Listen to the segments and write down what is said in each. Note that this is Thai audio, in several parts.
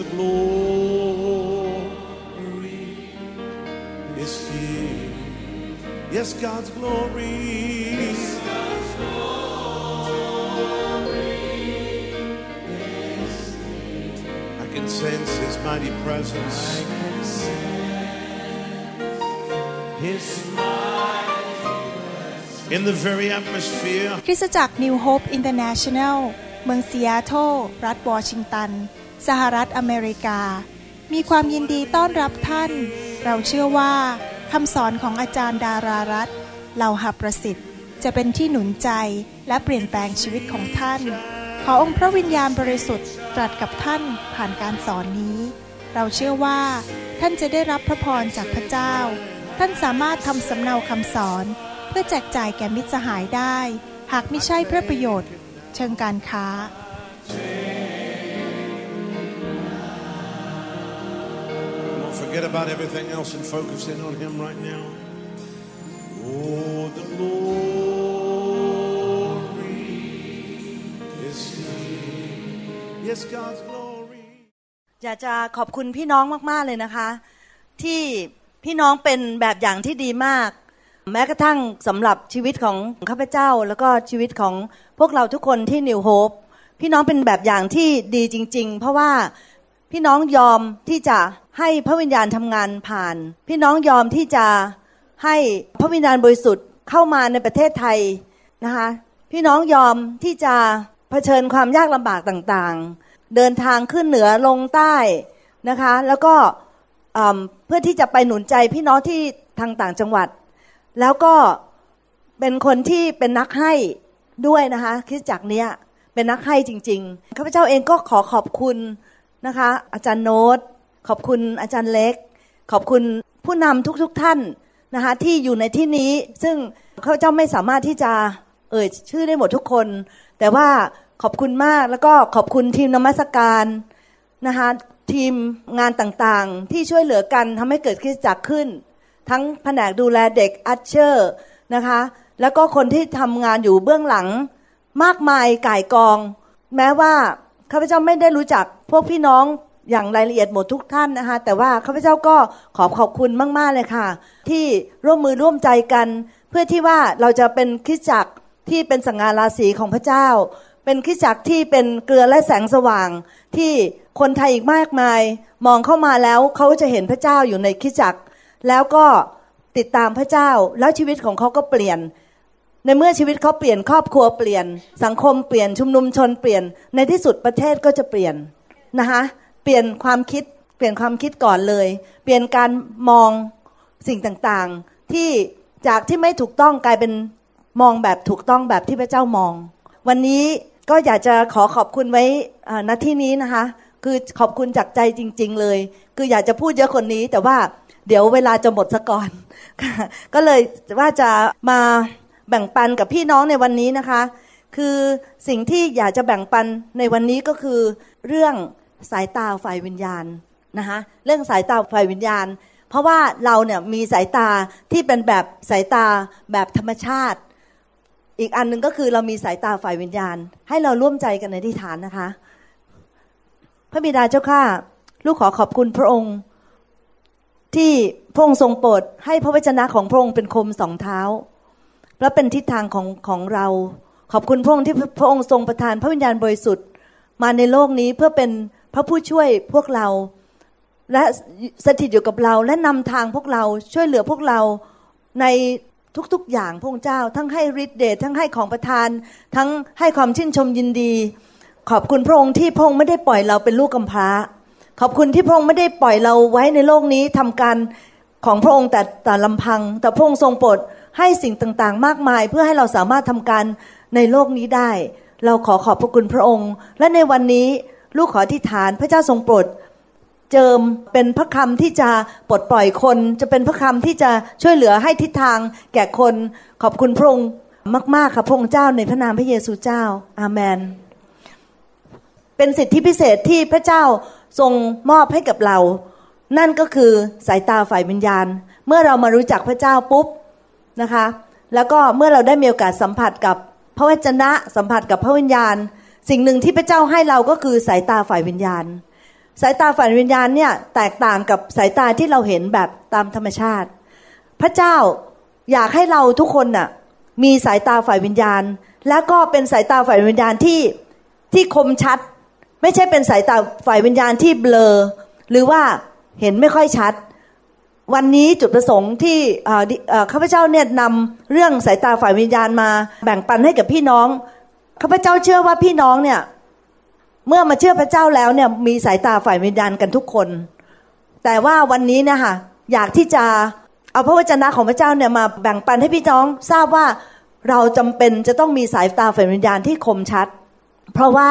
the glory is here. Yes, God's glory. I can sense His mighty presence. His in the very atmosphere. คริสตจักร New Hope International เมืองซีแอตเทิลรัฐวอชิงตัน สหรัฐอเมริกา มีความยินดีต้อนรับท่าน เราเชื่อว่าคำสอนของอาจารย์ดารารัตเหล่าหับประสิทธิ์ จะเป็นที่หนุนใจและเปลี่ยนแปลงชีวิตของท่าน ขอองค์พระวิญญาณบริสุทธิ์ตรัสกับท่านผ่านการสอนนี้ เราเชื่อว่า ท่านจะได้รับพระพรจากพระเจ้า ท่านสามารถทำสำเนาคำสอน เพื่อแจกจ่ายแก่มิตรสหายได้ หากไม่ใช่เพื่อประโยชน์ เชิงการค้า forget about everything else and focus in on Him right now. Oh, the glory is here. Yes, God's glory. อยากจะขอบคุณพี่น้องมาก ๆ เลยนะคะ ที่พี่น้องเป็นแบบอย่างที่ดีมาก แม้กระทั่งสำหรับชีวิตของข้าพเจ้า แล้วก็ชีวิตของพวกเราทุกคนที่นิวโฮปพี่น้องเป็นแบบอย่างที่ดีจริง ๆ เพราะว่า พี่น้องยอมที่จะให้พระวิญญาณทำงานผ่าน พี่น้องยอมที่จะให้พระวิญญาณบริสุทธิ์เข้ามาในประเทศไทยนะคะพี่น้องยอมที่จะเผชิญความยากลำบากต่างๆ เดินทางขึ้นเหนือลงใต้นะคะ แล้วก็เพื่อที่จะไปหนุนใจพี่น้องที่ทางต่างจังหวัด แล้วก็เป็นคนที่เป็นนักให้ด้วยนะคะคริสตจักเนี้ยเป็นนักให้จริง ๆ ข้าพเจ้าเองก็ขอขอบคุณ นะคะ อาจารย์โน้ต ขอบคุณอาจารย์เล็ก ขอบคุณผู้นำทุกๆทท่านนะคะที่อยู่ในที่นี้ซึ่งข้าเจ้าไม่สามารถที่จะเอ่ยชื่อได้หมดทุกคน แต่ว่าขอบคุณมากแล้วก็ขอบคุณทีมนมัสการนะคะทีมงานต่างๆ ที่ช่วยเหลือกันทำให้เกิดคริสจักรขึ้น ทั้งแผนกดูแลเด็กอัชเชอร์นะคะแล้วก็คนที่ทำงานอยู่เบื้องหลังมากมายก่ายกอง แม้ว่า ข้าพเจ้าไม่ได้รู้จักพวกพี่น้องอย่างรายละเอียดหมดทุกท่านนะคะ แต่ว่าข้าพเจ้าก็ขอขอบคุณมาก ๆ เลยค่ะ ที่ร่วมมือร่วมใจกัน เพื่อที่ว่าเราจะเป็นคริสจักรที่เป็นสังฆาราศีของพระเจ้า เป็นคริสจักรที่เป็นเกลือและแสงสว่าง ที่คนไทยอีกมากมาย มองเข้ามาแล้วเขาจะเห็นพระเจ้าอยู่ในคริสจักร แล้วก็ติดตามพระเจ้าแล้วชีวิตของเขาก็เปลี่ยน ในเมื่อชีวิตเขาเปลี่ยนครอบครัวเปลี่ยน สังคมเปลี่ยนชุมนุมชนเปลี่ยน ในที่สุดประเทศก็จะเปลี่ยนนะคะเปลี่ยนความคิดเปลี่ยนความคิดก่อนเลย เปลี่ยนการมองสิ่งต่างๆ ที่จากที่ไม่ถูกต้องกลายเป็นมองแบบถูกต้องแบบที่พระเจ้ามอง วันนี้ก็อยากจะขอขอบคุณไว้ณที่นี้นะคะ คือขอบคุณจากใจจริง ๆ เลย คืออยากจะพูดเยอะคนนี้แต่ว่าเดี๋ยวเวลาจะหมดซะก่อนก็เลยว่าจะมา แบ่งปันกับพี่น้องในวันนี้นะคะ คือสิ่งที่อยากจะแบ่งปันในวันนี้ก็คือ เรื่องสายตาฝ่ายวิญญาณนะคะเรื่องสายตาฝ่ายวิญญาณ เพราะว่าเราเนี่ยมีสายตาที่เป็นแบบสายตาแบบธรรมชาติ อีกอันหนึ่งก็คือเรามีสายตาฝ่ายวิญญาณ ให้เราร่วมใจกันในที่ฐานนะคะ พระบิดาเจ้าข้าลูกขอขอบคุณพระองค์ที่พระองค์ทรงโปรดให้พระวจนะของพระองค์เป็นคมสองเท้า และเป็นทิศทางของของเรา ขอบคุณพระองค์ที่พระองค์ทรงประทานพระวิญญาณบริสุทธิ์ มาในโลกนี้เพื่อเป็นพระผู้ช่วยพวกเรา และสถิตอยู่กับเราและนำทางพวกเราช่วยเหลือพวกเราในทุกๆอย่างพระองค์เจ้า ทั้งให้ฤทธิ์เดชทั้งให้ของประทาน ทั้งให้ความชื่นชมยินดี ขอบคุณพระองค์ที่พระองค์ไม่ได้ปล่อยเราเป็นลูกกำพร้า ขอบคุณที่พระองค์ไม่ได้ปล่อยเราไว้ในโลกนี้ทำการของพระองค์แต่แต่ลำพัง แต่พระองค์ทรงโปรด ให้สิ่งต่างๆ มากมาย เพื่อให้เราสามารถทำการในโลกนี้ได้ เราขอขอบพระคุณพระองค์ และในวันนี้ลูกขอที่ฐานพระเจ้าทรงโปรดเจิมเป็นพระคำที่จะปลดปล่อยคน จะเป็นพระคำที่จะช่วยเหลือให้ทิศทางแก่คนขอบคุณพระองค์มาก ๆ ค่ะพระองค์เจ้าในพระนามพระเยซูเจ้า อาเมน เป็นสิทธิพิเศษที่พระเจ้าทรงมอบให้กับเรา นั่นก็คือสายตาฝ่ายวิญญาณ เมื่อเรามารู้จักพระเจ้าปุ๊บ นะคะ แล้วก็เมื่อเราได้มีโอกาสสัมผัสกับพระวจนะสัมผัสกับพระวิญญาณ สิ่งหนึ่งที่พระเจ้าให้เราก็คือสายตาฝ่ายวิญญาณ สายตาฝ่ายวิญญาณเนี่ยแตกต่างกับสายตาที่เราเห็นแบบตามธรรมชาติ พระเจ้าอยากให้เราทุกคนน่ะมีสายตาฝ่ายวิญญาณ แล้วก็เป็นสายตาฝ่ายวิญญาณที่ที่คมชัด ไม่ใช่เป็นสายตาฝ่ายวิญญาณที่เบลอ หรือว่าเห็นไม่ค่อยชัด วันนี้จุดประสงค์ที่ข้าพเจ้าเนี่ยนำเรื่องสายตาฝ่ายวิญญาณมา แบ่งปันให้กับพี่น้องข้าพเจ้าเชื่อว่าพี่น้องเนี่ย เมื่อมาเชื่อพระเจ้าแล้วเนี่ย มีสายตาฝ่ายวิญญาณกันทุกคน แต่ว่าวันนี้นะคะอยากที่จะเอาพระวจนะของพระเจ้าเนี่ยมาแบ่งปันให้พี่น้องทราบว่าเราจำเป็นจะต้องมีสายตาฝ่ายวิญญาณที่คมชัด เพราะว่า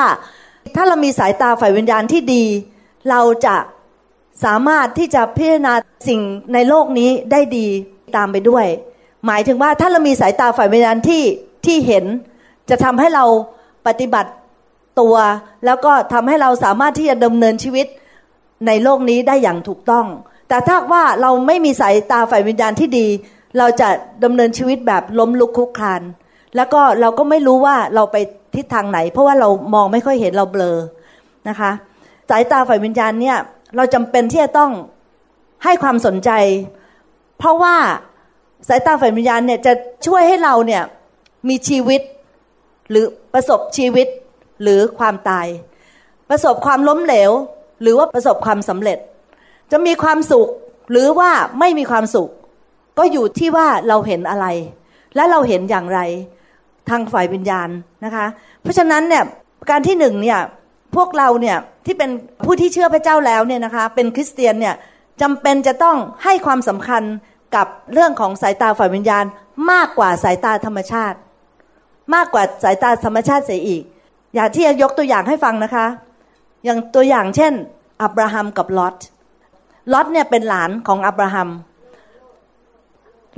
ถ้าเรามีสายตาฝ่ายวิญญาณที่ดี เราจะ สามารถที่จะพิจารณาสิ่งในโลกนี้ได้ดีตามไปด้วย หมายถึงว่าถ้าเรามีสายตาฝ่ายวิญญาณที่ที่เห็น จะทำให้เราปฏิบัติตัว แล้วก็ทำให้เราสามารถที่จะดำเนินชีวิตในโลกนี้ได้อย่างถูกต้อง แต่ถ้าว่าเราไม่มีสายตาฝ่ายวิญญาณที่ดี เราจะดำเนินชีวิตแบบล้มลุกคุกคาน แล้วก็เราก็ไม่รู้ว่าเราไปทิศทางไหน เพราะว่าเรามองไม่ค่อยเห็นเราเบลอนะคะ สายตาฝ่ายวิญญาณเนี่ย เราจำเป็นที่จะต้องให้ความสนใจ เพราะว่าสายตาฝ่ายวิญญาณเนี่ยจะช่วยให้เราเนี่ยมีชีวิตหรือประสบชีวิตหรือความตาย ประสบความล้มเหลว หรือว่าประสบความสำเร็จ จะมีความสุขหรือว่าไม่มีความสุข ก็อยู่ที่ว่าเราเห็นอะไร และเราเห็นอย่างไร ทางฝ่ายวิญญาณนะคะ เพราะฉะนั้นเนี่ยการที่หนึ่งเนี่ย พวกเราเนี่ยที่เป็นผู้ที่เชื่อพระเจ้าแล้วเนี่ยนะคะเป็นคริสเตียนเนี่ยจำเป็นจะต้องให้ความสำคัญกับเรื่องของสายตาฝ่ายวิญญาณ มากกว่าสายตาธรรมชาติ มากกว่าสายตาธรรมชาติเสียอีก อยากที่จะยกตัวอย่างให้ฟังนะคะ อย่างตัวอย่างเช่น อับราฮัมกับลอตลอตเนี่ยเป็นหลานของอับราฮัม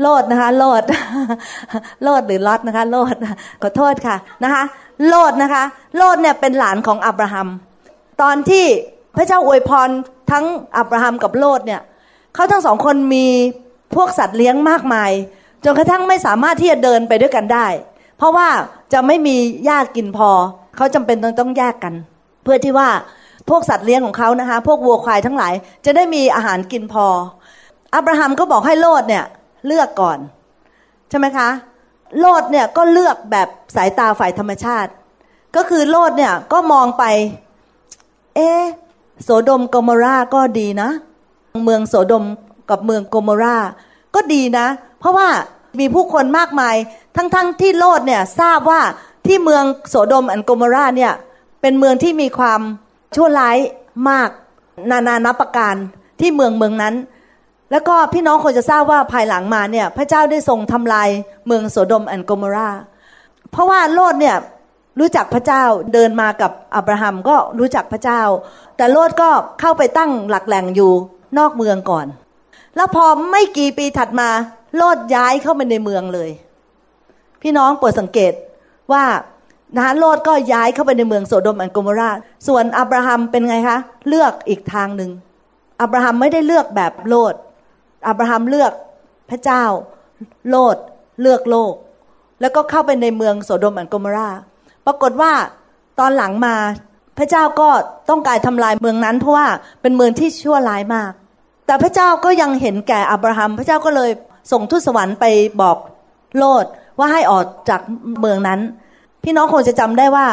โลดนะคะโลดโลดหรือลอตนะคะโลดขอโทษค่ะนะคะ โลดนะคะ โลดเนี่ยเป็นหลานของอับราฮัม ตอนที่พระเจ้าอวยพรทั้งอับราฮัมกับโลดเนี่ยเขาทั้งสองคนมีพวกสัตว์เลี้ยงมากมาย จนกระทั่งไม่สามารถที่จะเดินไปด้วยกันได้ เพราะว่าจะไม่มีหญ้ากินพอ เขาจำเป็นต้องต้องแยกกัน เพื่อที่ว่าพวกสัตว์เลี้ยงของเขานะคะ พวกวัวควายทั้งหลาย จะได้มีอาหารกินพอ อับราฮัมก็บอกให้โลดเนี่ยเลือกก่อน ใช่ไหมคะ โลดเนี่ยก็เลือกแบบสายตาฝ่ายธรรมชาติ ก็คือโลดเนี่ยก็มองไป เอโสดมโกมราก็ดีนะ เมืองโสดมกับเมืองโกมราก็ดีนะ เพราะว่ามีผู้คนมากมาย ทั้งๆทที่โลดเนี่ยทราบว่าที่เมืองโสดมอันโกมราเนี่ยเป็นเมืองที่มีความชั่วร้ายมากนานานับประการที่เมืองเมืองนั้น แล้วก็พี่น้องคงจะทราบว่าภายหลังมาเนี่ยพระเจ้าได้ทรงทำลายเมืองโสดมแอนโกมรา เพราะว่าโลดเนี่ยรู้จักพระเจ้าเดินมากับอับราฮัมก็รู้จักพระเจ้า แต่โลดก็เข้าไปตั้งหลักแหล่งอยู่นอกเมืองก่อน แล้วพอไม่กี่ปีถัดมาโลดย้ายเข้าไปในเมืองเลย พี่น้องโปรดสังเกตว่านะโลดก็ย้ายเข้าไปในเมืองโสดมอันโกมราส่วนอับราฮัมเป็นไงคะ เลือกอีกทางหนึ่งอับราฮัมไม่ได้เลือกแบบโลด อับราฮัมเลือกพระเจ้า โลดเลือกโลก แล้วก็เข้าไปในเมืองโสโดมอันโกมรา ปรากฏว่าตอนหลังมาพระเจ้าก็ต้องการทำลายเมืองนั้น เพราะว่าเป็นเมืองที่ชั่วร้ายมาก แต่พระเจ้าก็ยังเห็นแก่อับราฮัม พระเจ้าก็เลยส่งทูตสวรรค์ไปบอกโลดว่าให้ออกจากเมืองนั้น พี่น้องคงจะจำได้ว่า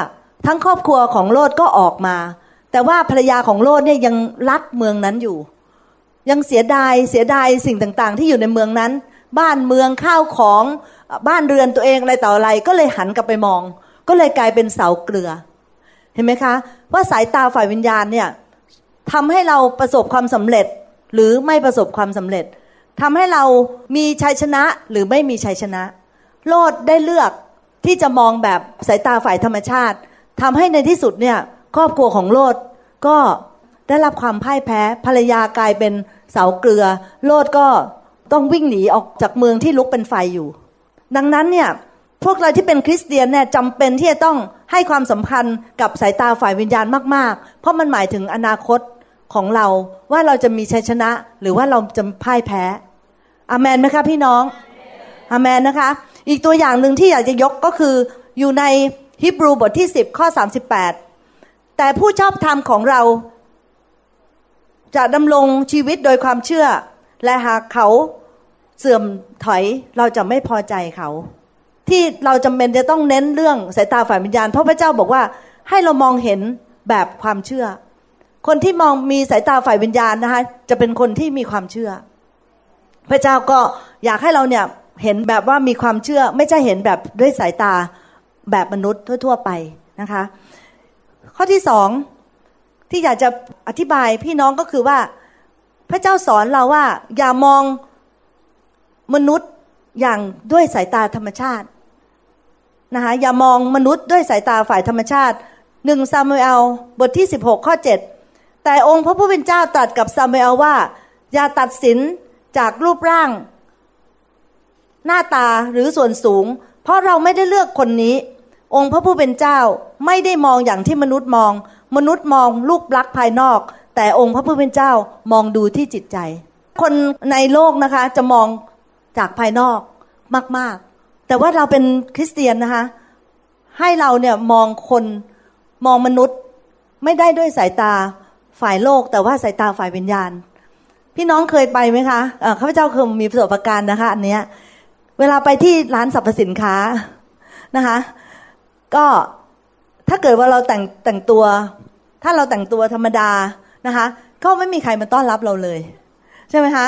ทั้งครอบครัวของโลดก็ออกมา แต่ว่าภรรยาของโลดเนี่ยยังรักเมืองนั้นอยู่ ยังเสียดายเสียดายสิ่งต่างๆ ที่อยู่ในเมืองนั้น บ้านเมืองข้าวของบ้านเรือนตัวเองอะไรต่ออะไร ก็เลยหันกลับไปมอง ก็เลยกลายเป็นเสาเกลือ เห็นไหมคะ ว่าสายตาฝ่ายวิญญาณเนี่ยทำให้เราประสบความสำเร็จหรือไม่ประสบความสำเร็จทำให้เรามีชัยชนะหรือไม่มีชัยชนะ โลดได้เลือกที่จะมองแบบสายตาฝ่ายธรรมชาติทำให้ในที่สุดเนี่ยครอบครัวของโลดก็ ได้รับความพ่ายแพ้ภรรยากลายเป็นเสาเกลือ โลดก็ต้องวิ่งหนีออกจากเมืองที่ลุกเป็นไฟอยู่ ดังนั้นเนี่ยพวกเราที่เป็นคริสเตียนเนี่ยจำเป็นที่จะต้องให้ความสัมพันธ์กับสายตาฝ่ายวิญญาณมาก ๆ เพราะมันหมายถึงอนาคตของเราว่าเราจะมีชัยชนะหรือว่าเราจะพ่ายแพ้อเมนไหมคะพี่น้องอเมนนะคะ อีกตัวอย่างหนึ่งที่อยากจะยกก็คืออยู่ในฮิบรูบทที่ 10 ข้อ 38 แต่ผู้ชอบธรรมของเรา จะดำรงชีวิตโดยความเชื่อ และหากเขาเสื่อมถอยเราจะไม่พอใจเขา ที่เราจำเป็นจะต้องเน้นเรื่องสายตาฝ่ายวิญญาณเพราะพระเจ้าบอกว่าให้เรามองเห็นแบบความเชื่อ คนที่มองมีสายตาฝ่ายวิญญาณนะคะจะเป็นคนที่มีความเชื่อ พระเจ้าก็อยากให้เราเนี่ยเห็นแบบว่ามีความเชื่อ ไม่ใช่เห็นแบบด้วยสายตาแบบมนุษย์ทั่ว ๆ ไปนะคะ ข้อที่สอง ที่อยากจะอธิบายพี่น้องก็คือว่า พระเจ้าสอนเราว่า อย่ามองมนุษย์อย่างด้วยสายตาธรรมชาตินะคะอย่ามองมนุษย์ด้วยสายตาฝ่ายธรรมชาติหนึ่งซามูเอลบทที่ 16 ข้อ 7 แต่องค์พระผู้เป็นเจ้าตรัสกับซามูเอลว่า อย่าตัดสินจากรูปร่าง หน้าตาหรือส่วนสูง เพราะเราไม่ได้เลือกคนนี้ องค์พระผู้เป็นเจ้าไม่ได้มองอย่างที่มนุษย์มอง มนุษย์มองลูกลักษณ์ภายนอก แต่องค์พระผู้เป็นเจ้ามองดูที่จิตใจ คนในโลกนะคะจะมองจากภายนอกมาก ๆ แต่ว่าเราเป็นคริสเตียนนะคะ ให้เราเนี่ยมองคนมองมนุษย์ไม่ได้ด้วยสายตาฝ่ายโลก แต่ว่าสายตาฝ่ายวิญญาณ พี่น้องเคยไปไหมคะข้าพเจ้าเคยมีประสบการณ์นะคะ อันเนี้ยเวลาไปที่ร้านสรรพสินค้านะคะ ก็ ถ้าเกิดว่าเราแต่งแต่งตัว ถ้าเราแต่งตัวธรรมดานะคะ ก็ไม่มีใครมาต้อนรับเราเลย ใช่ไหมคะ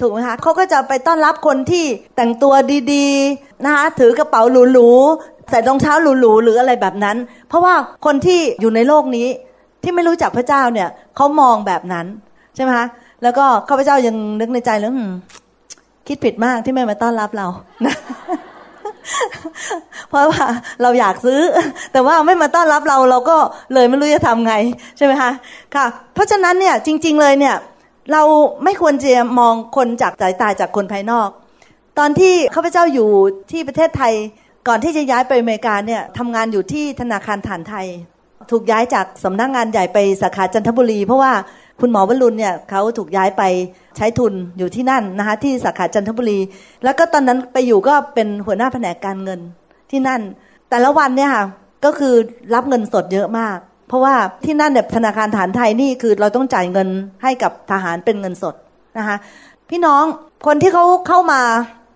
ถูกไหมคะเขาก็จะไปต้อนรับคนที่แต่งตัวดีๆนะคะถือกระเป๋าหรูๆใส่รองเท้าหรูๆหรืออะไรแบบนั้น เพราะว่าคนที่อยู่ในโลกนี้ที่ไม่รู้จักพระเจ้าเนี่ยเขามองแบบนั้นใช่ไหมคะแล้วก็ข้าพเจ้ายังนึกในใจแล้วคิดผิดมากที่ไม่มาต้อนรับเรานะ เพราะว่าเราอยากซื้อ แต่ว่าไม่มาต้อนรับเราเราก็เลยไม่รู้จะทำไงใช่ไหมคะค่ะ เพราะฉะนั้นเนี่ยจริง ๆเลยเนี่ย เราไม่ควรจะมองคนจากสายตาจากคนภายนอก ตอนที่ข้าพเจ้าอยู่ที่ประเทศไทยก่อนที่จะย้ายไปอเมริกาเนี่ยทำงานอยู่ที่ธนาคารฐานไทย ถูกย้ายจากสำนักงงานใหญ่ไปสาขาจันทบุรี เพราะว่า คุณหมอวรุณเนี่ยเขาถูกย้ายไปใช้ทุนอยู่ที่นั่นนะคะที่สาขาจันทบุรี แล้วก็ตอนนั้นไปอยู่ก็เป็นหัวหน้าแผนกการเงินที่นั่น แต่ละวันเนี่ยค่ะก็คือรับเงินสดเยอะมาก เพราะว่าที่นั่นเนี่ยธนาคารฐานไทยนี่คือเราต้องจ่ายเงินให้กับทหารเป็นเงินสดนะคะพี่น้องคนที่เขาเข้ามา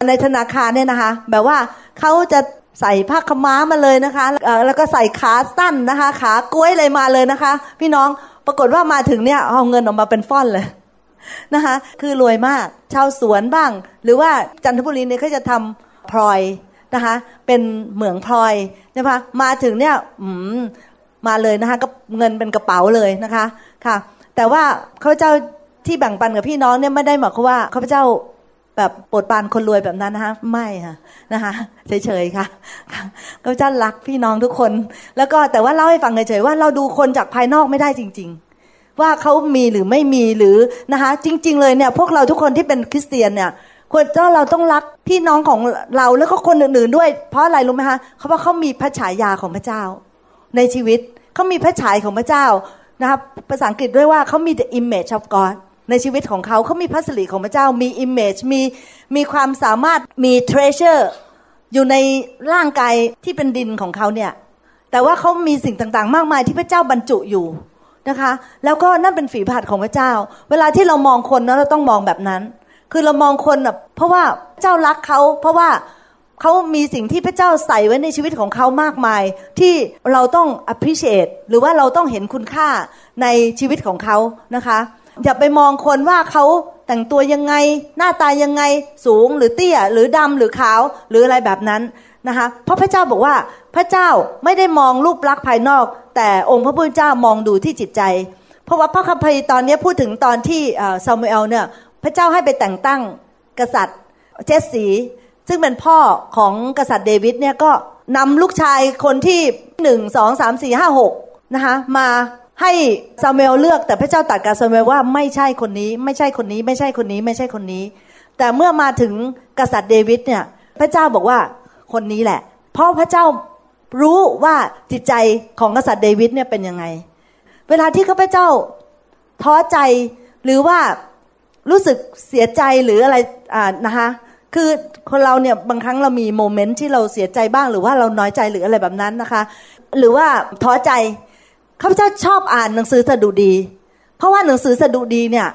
ในธนาคารเนี่ยนะคะ แบบว่าเขาจะใส่ผ้าขม้ามาเลยนะคะแล้วก็ใส่ขาสั้นนะคะ ขากล้วยอะไรมาเลยนะคะ พี่น้อง ปรากฏว่ามาถึงเนี่ยเอาเงินออกมาเป็นฟ่อนเลยนะคะคือรวยมากชาวสวนบ้าง หรือว่าจันทบุรีเนี่ยเขาจะทำพลอยนะคะเป็นเหมืองพลอยนะคะมาถึงเนี่ยมาเลยนะคะก็เงินเป็นกระเป๋าเลยนะคะค่ะ แต่ว่าข้าพเจ้าที่แบ่งปันกับพี่น้องเนี่ยไม่ได้หมายความว่าข้าพเจ้า แบบปวดปานคนรวยแบบนั้นนะคะไม่ค่ะนะคะเฉยๆค่ะข้าพเจ้ารักพี่น้องทุกคน แล้วก็แต่ว่าเล่าให้ฟังเฉยๆว่าเราดูคนจากภายนอกไม่ได้จริง ๆ ว่าเขามีหรือไม่มีหรือนะคะจริง ๆ เลยเนี่ยพวกเราทุกคนที่เป็นคริสเตียนเนี่ยควรจ้าเราต้องรักพี่น้องของเราแล้วก็คนอื่นๆด้วย เพราะอะไรรู้ไหมคะเขาว่าเขามีพระฉายาของพระเจ้า ในชีวิตเขามีพระฉายของพระเจ้านะครับภาษาอังกฤษด้วยว่าเขามี the image of God ในชีวิตของเขาเขามีพระสิริของพระเจ้ามี image มีมีความสามารถมี treasure อยู่ในร่างกายที่เป็นดินของเขาเนี่ย แต่ว่าเขามีสิ่งต่างๆ มากมายที่พระเจ้าบรรจุอยู่นะคะ แล้วก็นั่นเป็นฝีพระหัตถ์ของพระเจ้า เวลาที่เรามองคนนะเราต้องมองแบบนั้น คือเรามองคนแบบเพราะว่าเจ้ารักเขาเพราะว่าเขามีสิ่งที่พระเจ้าใส่ไว้ในชีวิตของเขามากมาย ที่เราต้อง appreciate หรือว่าเราต้องเห็นคุณค่าในชีวิตของเขานะคะ อย่าไปมองคนว่าเขาแต่งตัวยังไง หน้าตายังไงสูงหรือเตี้ย หรือดำหรือขาวหรืออะไรแบบนั้นนะคะเพราะพระเจ้าบอกว่าพระเจ้าไม่ได้มองรูปลักษณ์ภายนอก แต่องค์พระผู้เป็นเจ้ามองดูที่จิตใจ เพราะว่าพระคัมภีร์ตอนนี้พูดถึงตอนที่ซามูเอลเนี่ยพระเจ้าให้ไปแต่งตั้งกษัตริย์เจสสีซึ่งเป็นพ่อของกษัตริย์เดวิดเนี่ยก็นำลูกชายคนที่หนึ่งสองสามสี่ห้าหกนะคะมา ให้ซาเอลเลือกแต่พระเจ้าตรัสกับซาเอลว่าไม่ใช่คนนี้ ไม่ใช่คนนี้ ไม่ใช่คนนี้ ไม่ใช่คนนี้ แต่เมื่อมาถึงกษัตริย์เดวิดเนี่ยพระเจ้าบอกว่าคนนี้แหละ เพราะพระเจ้ารู้ว่าจิตใจของกษัตริย์เดวิดเนี่ยเป็นยังไง เวลาที่ข้าพเจ้าท้อใจหรือว่ารู้สึกเสียใจหรืออะไรอ่านะคะคือคนเราเนี่ยบางครั้งเรามีโมเมนต์ที่เราเสียใจบ้างหรือว่าเราน้อยใจหรืออะไรแบบนั้นนะคะ หรือว่าท้อใจ ข้าพเจ้าชอบอ่านหนังสือสดุดี เพราะว่าหนังสือสดุดีเนี่ย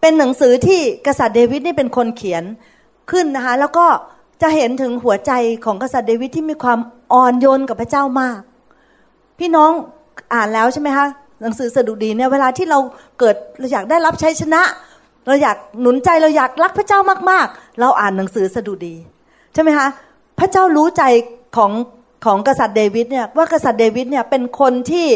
เป็นหนังสือที่กษัตริย์เดวิดนี่เป็นคนเขียนขึ้นนะคะแล้วก็จะเห็นถึงหัวใจของกษัตริย์เดวิดที่มีความอ่อนโยนกับพระเจ้ามาก พี่น้องอ่านแล้วใช่ไหมคะหนังสือสดุดีเนี่ยเวลาที่เราเกิดเราอยากได้รับชัยชนะ เราอยากหนุนใจเราอยากรักพระเจ้ามากๆ เราอ่านหนังสือสดุดีใช่ไหมคะพระเจ้ารู้ใจของของกษัตริย์เดวิดเนี่ยว่ากษัตริย์เดวิดเนี่ยเป็นคนที่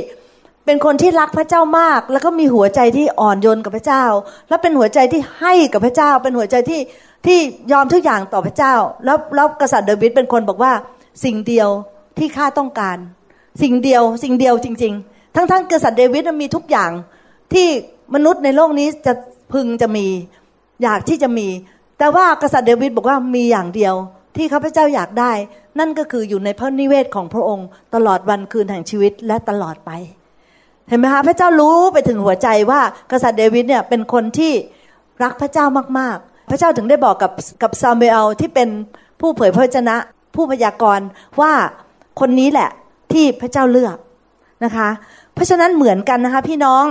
เป็นคนที่รักพระเจ้ามาก แล้วก็มีหัวใจที่อ่อนโยนกับพระเจ้า และเป็นหัวใจที่ให้กับพระเจ้า เป็นหัวใจที่ที่ยอมทุกอย่างต่อพระเจ้า แล้วแล้วกษัตริย์เดวิดเป็นคนบอกว่าสิ่งเดียวที่ข้าต้องการ สิ่งเดียวสิ่งเดียวจริง ๆ ทั้งๆงกษัตริย์เดวิดมีทุกอย่างที่มนุษย์ในโลกนี้จะพึงจะมี อยากที่จะมี แต่ว่ากษัตริย์เดวิดบอกว่ามีอย่างเดียวที่ข้าพเจ้าอยากได้ นั่นก็คืออยู่ในพระนิเวศของพระองค์ ตลอดวันคืนแห่งชีวิตและตลอดไป เห็นไหมคะพระเจ้ารู้ไปถึงหัวใจว่ากษัตริย์เดวิดเนี่ยเป็นคนที่รักพระเจ้ามากๆ พระเจ้าถึงได้บอกกับกับซามูเอลที่เป็นผู้เผยพระชนะ ผู้พยากรณ์ว่าคนนี้แหละที่พระเจ้าเลือกนะคะ เพราะฉะนั้นเหมือนกันนะคะพี่น้อง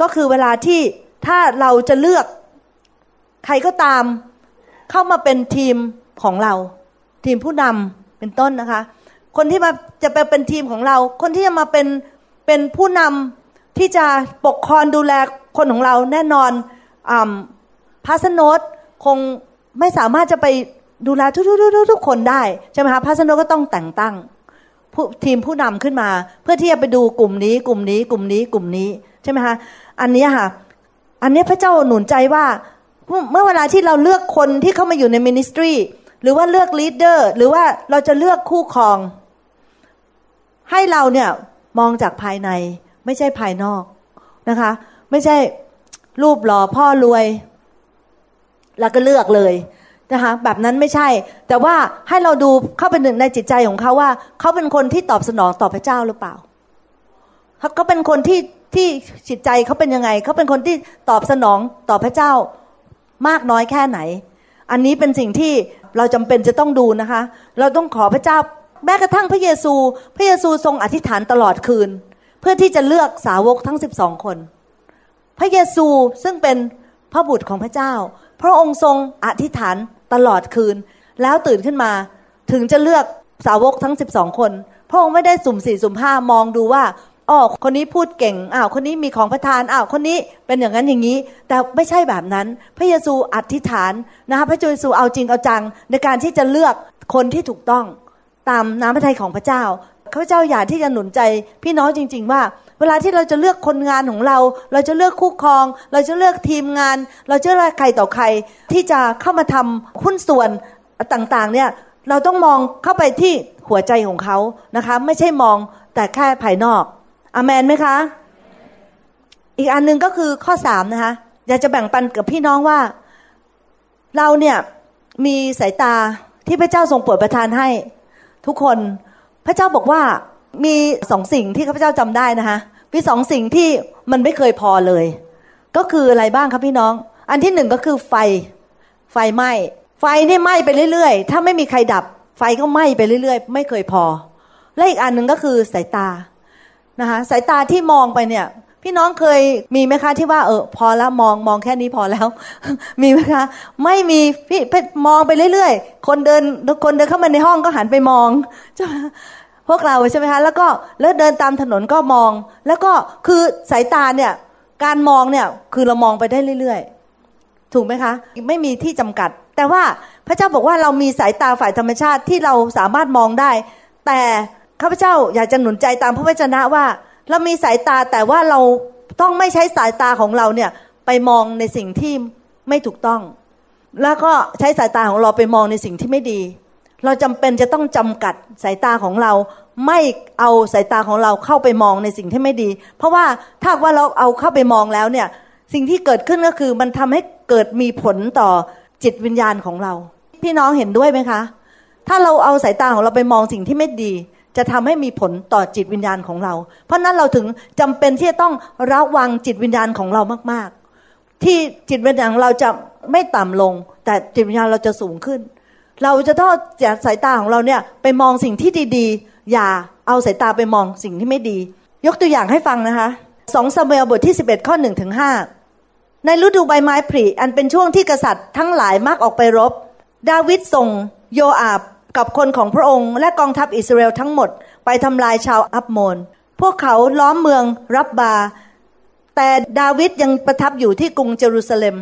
ก็คือเวลาที่ถ้าเราจะเลือกใครก็ตามเข้ามาเป็นทีมของเรา ทีมผู้นำเป็นต้นนะคะ คนที่มาจะไปเป็นทีมของเรา คนที่จะมาเป็น เป็นผู้นำที่จะปกครองดูแลคนของเราแน่นอนอพาสนตคงไม่สามารถจะไปดูแลทุกๆทุกคนได้ใช่ไหมคะพาสนตก็ต้องแต่งตั้งทีมผู้นำขึ้นมา เพื่อที่จะไปดูกลุ่มนี้ กลุ่มนี้ กลุ่มนี้กลุ่มนี้ใช่ไหมคะอันนี้ค่ะ อันนี้พระเจ้าหนุนใจว่า เมื่อเวลาที่เราเลือกคนที่เข้ามาอยู่ในมินิสทรีหรือว่าเลือกลีดเดอร์หรือว่าเราจะเลือกคู่ครอง ให้เราเนี่ย มองจากภายในไม่ใช่ภายนอกนะคะ ไม่ใช่รูปหล่อพ่อรวย แล้วก็เลือกเลยนะคะแบบนั้นไม่ใช่ แต่ว่าให้เราดูเข้าไปหนึ่งในจิตใจของเขาว่า เขาเป็นคนที่ตอบสนองต่อพระเจ้าหรือเปล่าเขาเป็นคนที่ที่จิตใจเขาเป็นยังไง เขาเป็นคนที่ตอบสนองต่อพระเจ้ามากน้อยแค่ไหน อันนี้เป็นสิ่งที่เราจำเป็นจะต้องดูนะคะ เราต้องขอพระเจ้า แม้กระทั่งพระเยซู พระเยซูทรงอธิษฐานตลอดคืน เพื่อที่จะเลือกสาวกทั้งสิบสองคน พระเยซูซึ่งเป็นพระบุตรของพระเจ้า พระองค์ทรงอธิษฐานตลอดคืน แล้วตื่นขึ้นมาถึงจะเลือกสาวกทั้งสิบสองคน พระองค์ไม่ได้สุ่มสี่สุ่มห้ามองดูว่าอ๋อคนนี้พูดเก่งอ้าวคนนี้มีของประทานอ้าวคนนี้เป็นอย่างนั้นอย่างนี้ แต่ไม่ใช่แบบนั้น พระเยซูอธิษฐานนะคะพระเยซูเอาจริงเอาจังในการที่จะเลือกคนที่ถูกต้อง ตามน้ำพระทัยของพระเจ้าข้าพเจ้าอยากที่จะหนุนใจพี่น้องจริง ๆ ว่า เวลาที่เราจะเลือกคนงานของเรา เราจะเลือกคู่ครอง เราจะเลือกทีมงาน เราจะเลือกใครต่อใคร ที่จะเข้ามาทำหุ้นส่วนต่างๆเนี่ยเราต้องมองเข้าไปที่หัวใจของเขานะคะ ไม่ใช่มองแต่แค่ภายนอกอเมนไหมคะ อีกอันนึงก็คือข้อสามนะคะอยากจะแบ่งปันกับพี่น้องว่า เราเนี่ยมีสายตาที่พระเจ้าทรงโปรดประทานให้ ทุกคนพระเจ้าบอกว่ามีสองสิ่งที่ข้าพเจ้าจำได้นะคะมีสองสิ่งที่มันไม่เคยพอเลย ก็คืออะไรบ้างครับพี่น้อง อันที่หนึ่งก็คือไฟ ไฟไหม้ไฟนี่ไหม้ไปเรื่อยๆ ถ้าไม่มีใครดับ ไฟก็ไหม้ไปเรื่อยๆ ไม่เคยพอ และอีกอันหนึ่งก็คือสายตานะคะสายตาที่มองไปเนี่ย พี่น้องเคยมีไหมคะที่ว่าเออพอแล้วมองมองแค่นี้พอแล้ว มีไหมคะ ไม่มีพี่มองไปเรื่อยๆ คนเดินคนเดินเข้ามาในห้องก็หันไปมองพวกเราใช่ไหมคะแล้วก็แล้วเดินตามถนนก็มอง แล้วก็คือสายตาเนี่ยการมองเนี่ยคือเรามองไปได้เรื่อยๆ ถูกไหมคะ ไม่มีที่จำกัด แต่ว่าพระเจ้าบอกว่าเรามีสายตาฝ่ายธรรมชาติที่เราสามารถมองได้ แต่ข้าพเจ้าอยากจะหนุนใจตามพระวจนะว่า เรามีสายตาแต่ว่าเราต้องไม่ใช้สายตาของเราเนี่ยไปมองในสิ่งที่ไม่ถูกต้อง แล้วก็ใช้สายตาของเราไปมองในสิ่งที่ไม่ดี เราจำเป็นจะต้องจำกัดสายตาของเรา ไม่เอาสายตาของเราเข้าไปมองในสิ่งที่ไม่ดี เพราะว่าถ้าว่าเราเอาเข้าไปมองแล้วเนี่ยสิ่งที่เกิดขึ้นก็คือมันทำให้เกิดมีผลต่อจิตวิญญาณของเรา พี่น้องเห็นด้วยไหมคะ ถ้าเราเอาสายตาของเราไปมองสิ่งที่ไม่ดี จะทำให้มีผลต่อจิตวิญญาณของเรา เพราะนั้นเราถึงจำเป็นที่จะต้องระวังจิตวิญญาณของเรามาก ๆ ที่จิตวิญญาณเราจะไม่ต่ำลง แต่จิตวิญญาณเราจะสูงขึ้น เราจะต้องจัดสายตาของเราเนี่ยไปมองสิ่งที่ดีๆ อย่าเอาสายตาไปมองสิ่งที่ไม่ดี ยกตัวอย่างให้ฟังนะคะสองซามูเอลบทที่ 11 ข้อ1ถึง5ในฤดูใบไม้ผลิอันเป็นช่วงที่กษัตริย์ทั้งหลายมักออกไปรบ ดาวิดส่งโยอาบ กับคนของพระองค์ และกองทัพอิสราเอลทั้งหมดไปทำลายชาวอับโมน พวกเขาล้อมเมืองรับบา แต่ดาวิดยังประทับอยู่ที่กรุงเยรูซาเล็ม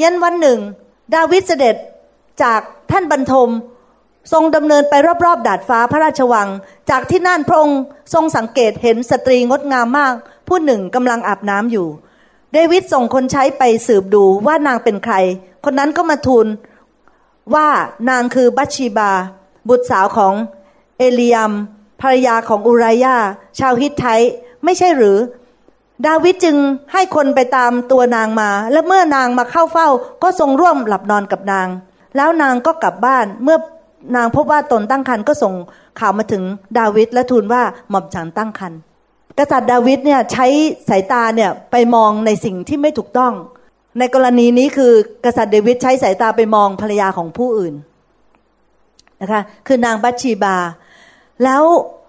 ยันวันหนึ่ง ดาวิดเสด็จจากท่านบรรทมทรงดำเนินไปรอบๆ ดาดฟ้าพระราชวัง จากที่นั่นพระองค์ทรงสังเกตเห็นสตรีงดงามมาก ผู้หนึ่งกำลังอาบน้ำอยู่ เดวิดส่งคนใช้ไปสืบดูว่านางเป็นใคร คนนั้นก็มาทูล ว่านางคือบัชีบา บุตรสาวของเอลียมภรรยาของอุรายาชาวฮิตไทไม่ใช่หรือ ดาวิดจึงให้คนไปตามตัวนางมา และเมื่อนางมาเข้าเฝ้า ก็ทรงร่วมหลับนอนกับนาง แล้วนางก็กลับบ้านเมื่อนางพบว่าตนตั้งครรภ์ก็ส่งข่าวมาถึงดาวิดและทูลว่าหม่อมฉันตั้งครรภ์กษัตริย์ดาวิดเนี่ยใช้สายตาเนี่ยไปมองในสิ่งที่ไม่ถูกต้อง ในกรณีนี้คือกษัตริย์เดวิดใช้สายตาไปมองภรรยาของผู้อื่นนะคะคือนางบัชชีบา แล้ว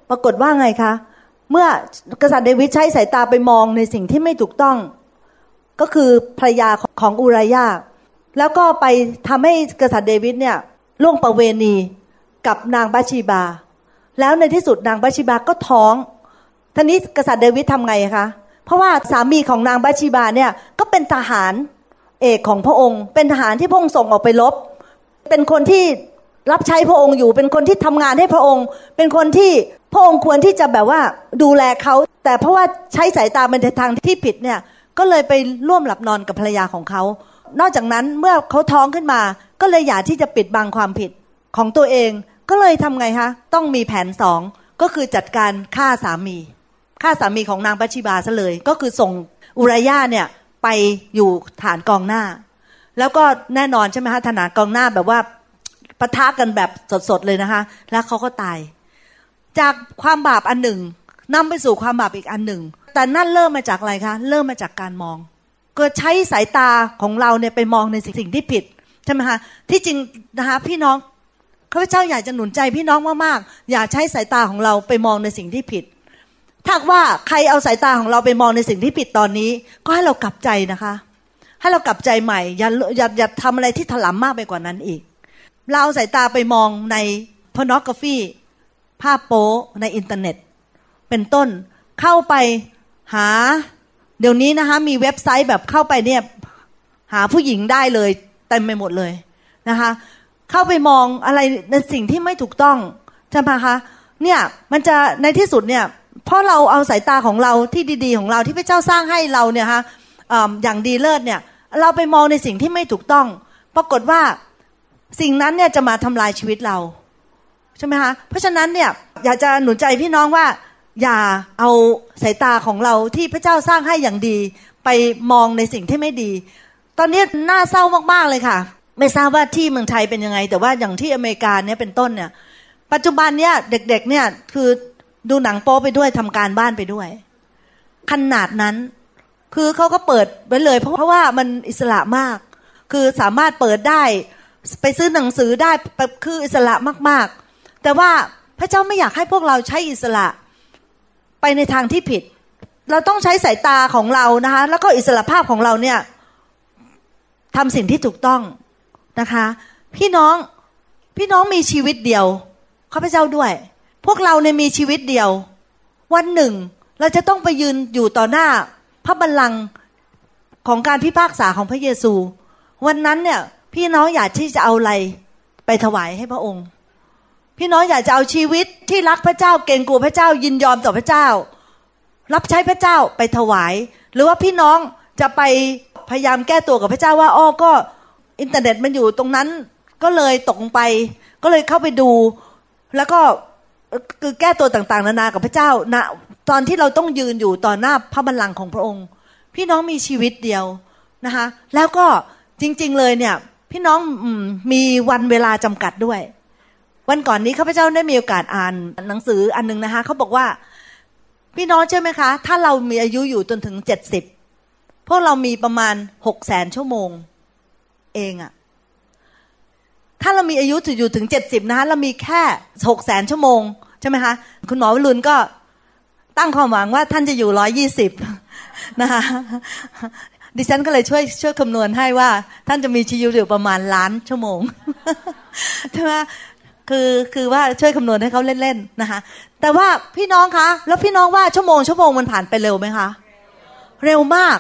ปรากฏว่าไงคะ เมื่อกษัตริย์เดวิดใช้สายตาไปมองในสิ่งที่ไม่ถูกต้อง ก็คือภรรยาของอุรายาแล้วก็ไปทำให้กษัตริย์เดวิดเนี่ยล่วงประเวณีกับนางบัชชีบา แล้วในที่สุดนางบัชชีบาก็ท้องท่านี้กษัตริย์เดวิดทำไงคะเพราะว่าสามีของนางบัชชีบาเนี่ยก็เป็นทหาร เอกของพระองค์ เป็นทหารที่พระองค์ส่งออกไปรบ เป็นคนที่รับใช้พระองค์อยู่ เป็นคนที่ทำงานให้พระองค์ เป็นคนที่พระองค์ควรที่จะแบบว่าดูแลเขา แต่เพราะว่าใช้สายตาเป็นทางที่ผิดเนี่ยก็เลยไปร่วมหลับนอนกับภรรยาของเขา นอกจากนั้นเมื่อเขาท้องขึ้นมา ก็เลยอยากที่จะปิดบังความผิดของตัวเอง ก็เลยทำไงคะต้องมีแผนสองก็คือจัดการฆ่าสามีฆ่าสามีของนางปัชิบาซะเลย ก็คือส่งอุรายาเนี่ย ไปอยู่ฐานกองหน้า แล้วก็แน่นอนใช่ไหมคะฐานกองหน้าแบบว่าปะทะกันแบบสดๆเลยนะคะ แล้วเขาก็ตาย จากความบาปอันหนึ่งนำไปสู่ความบาปอีกอันหนึ่ง แต่นั่นเริ่มมาจากอะไรคะ เริ่มมาจากการมองกิดใช้สายตาของเราเนี่ยไปมองในสิ่งที่ผิดใช่ไหมคะที่จริงนะคะพี่น้องข้าพเจ้าอยากจะหนุนใจพี่น้องมากๆอย่าใช้สายตาของเราไปมองในสิ่งที่ผิด ถ้าว่าใครเอาสายตาของเราไปมองในสิ่งที่ผิดตอนนี้ ก็ให้เรากลับใจนะคะ ให้เรากลับใจใหม่ อย่าอย่าอย่าทำอะไรที่ถลำมากไปกว่านั้นอีก เราเอาสายตาไปมองในพนอกราฟีภาพโป๊ในอินเทอร์เน็ต เป็นต้นเข้าไปหา เดี๋ยวนี้นะคะ มีเว็บไซต์แบบเข้าไปเนี่ย หาผู้หญิงได้เลยเต็มไปหมดเลยนะคะ เข้าไปมองอะไรในสิ่งที่ไม่ถูกต้องใช่ไหมคะเนี่ยมันจะในที่สุดเนี่ย เพราะเราเอาสายตาของเราที่ดีๆ ของเราที่พระเจ้าสร้างให้เราเนี่ยฮะอย่างดีเลิศเนี่ยเราไปมองในสิ่งที่ไม่ถูกต้อง ปรากฏว่าสิ่งนั้นเนี่ยจะมาทำลายชีวิตเราใช่ไหมคะเพราะฉะนั้นเนี่ยอยากจะหนุนใจพี่น้องว่า อย่าเอาสายตาของเราที่พระเจ้าสร้างให้อย่างดี ไปมองในสิ่งที่ไม่ดี ตอนนี้น่าเศร้ามากๆเลยค่ะ ไม่ทราบว่าที่เมืองไทยเป็นยังไง แต่ว่าอย่างที่อเมริกาเนี่ยเป็นต้นเนี่ย ปัจจุบันเนี่ยเด็กๆเนี่ยคือ ดูหนังโป๊ไปด้วยทำการบ้านไปด้วย ขนาดนั้น คือเขาก็เปิดไว้เลย เพราะว่ามันอิสระมาก คือสามารถเปิดได้ ไปซื้อหนังสือได้คืออิสระมาก ๆ แต่ว่าพระเจ้าไม่อยากให้พวกเราใช้อิสระไปในทางที่ผิด เราต้องใช้สายตาของเรานะคะ แล้วก็อิสระภาพของเราเนี่ยทำสิ่งที่ถูกต้องนะคะ พี่น้องพี่น้องมีชีวิตเดียวข้าพเจ้าด้วย พวกเราเนี่ยมีชีวิตเดียว วันหนึ่ง เราจะต้องไปยืนอยู่ต่อหน้า พระบัลลังก์ของการพิพากษาของพระเยซู วันนั้นเนี่ย พี่น้องอยากที่จะเอาอะไรไปถวายให้พระองค์ พี่น้องอยากจะเอาชีวิตที่รักพระเจ้าเกรงกลัวพระเจ้ายินยอมต่อพระเจ้า รับใช้พระเจ้าไปถวาย หรือว่าพี่น้องจะไปพยายามแก้ตัวกับพระเจ้าว่าอ้อก็อินเทอร์เน็ตมันอยู่ตรงนั้นก็เลยตกไป ก็เลยเข้าไปดู แล้วก็ คือแก้ตัวต่างๆ นานากับพระเจ้าณตอนที่เราต้องยืนอยู่ต่อหน้าพระบัลลังก์ของพระองค์ พี่น้องมีชีวิตเดียวนะคะ แล้วก็จริง ๆเลยเนี่ย พี่น้องมีวันเวลาจำกัดด้วย วันก่อนนี้ข้าพเจ้าได้มีโอกาสอ่านหนังสืออันนึงนะคะเขาบอกว่า พี่น้องเชื่อไหมคะ ถ้าเรามีอายุอยู่จนถึงเจ็ดสิบพวกเรามีประมาณหกแสนชั่วโมง เองอะ ถ้าเรามีอายุอยู่ถึงเจ็ดสิบนะคะเรามีแค่หกแสนชั่วโมง ใช่ไหมคะ คุณหมอวรุณก็ตั้งความหวังว่าท่านจะอยู่ร้อยยี่สิบนะคะดิฉันก็เลยช่วยช่วยคำนวณให้ว่า ท่านจะมีชีวิตอยู่ประมาณล้านชั่วโมงใช่ไหมคือคือว่าช่วยคำนวณให้เขาเล่นๆนะคะแต่ว่าพี่น้องคะ แล้วพี่น้องว่าชั่วโมงชั่วโมงมันผ่านไปเร็วไหมคะเร็วมาก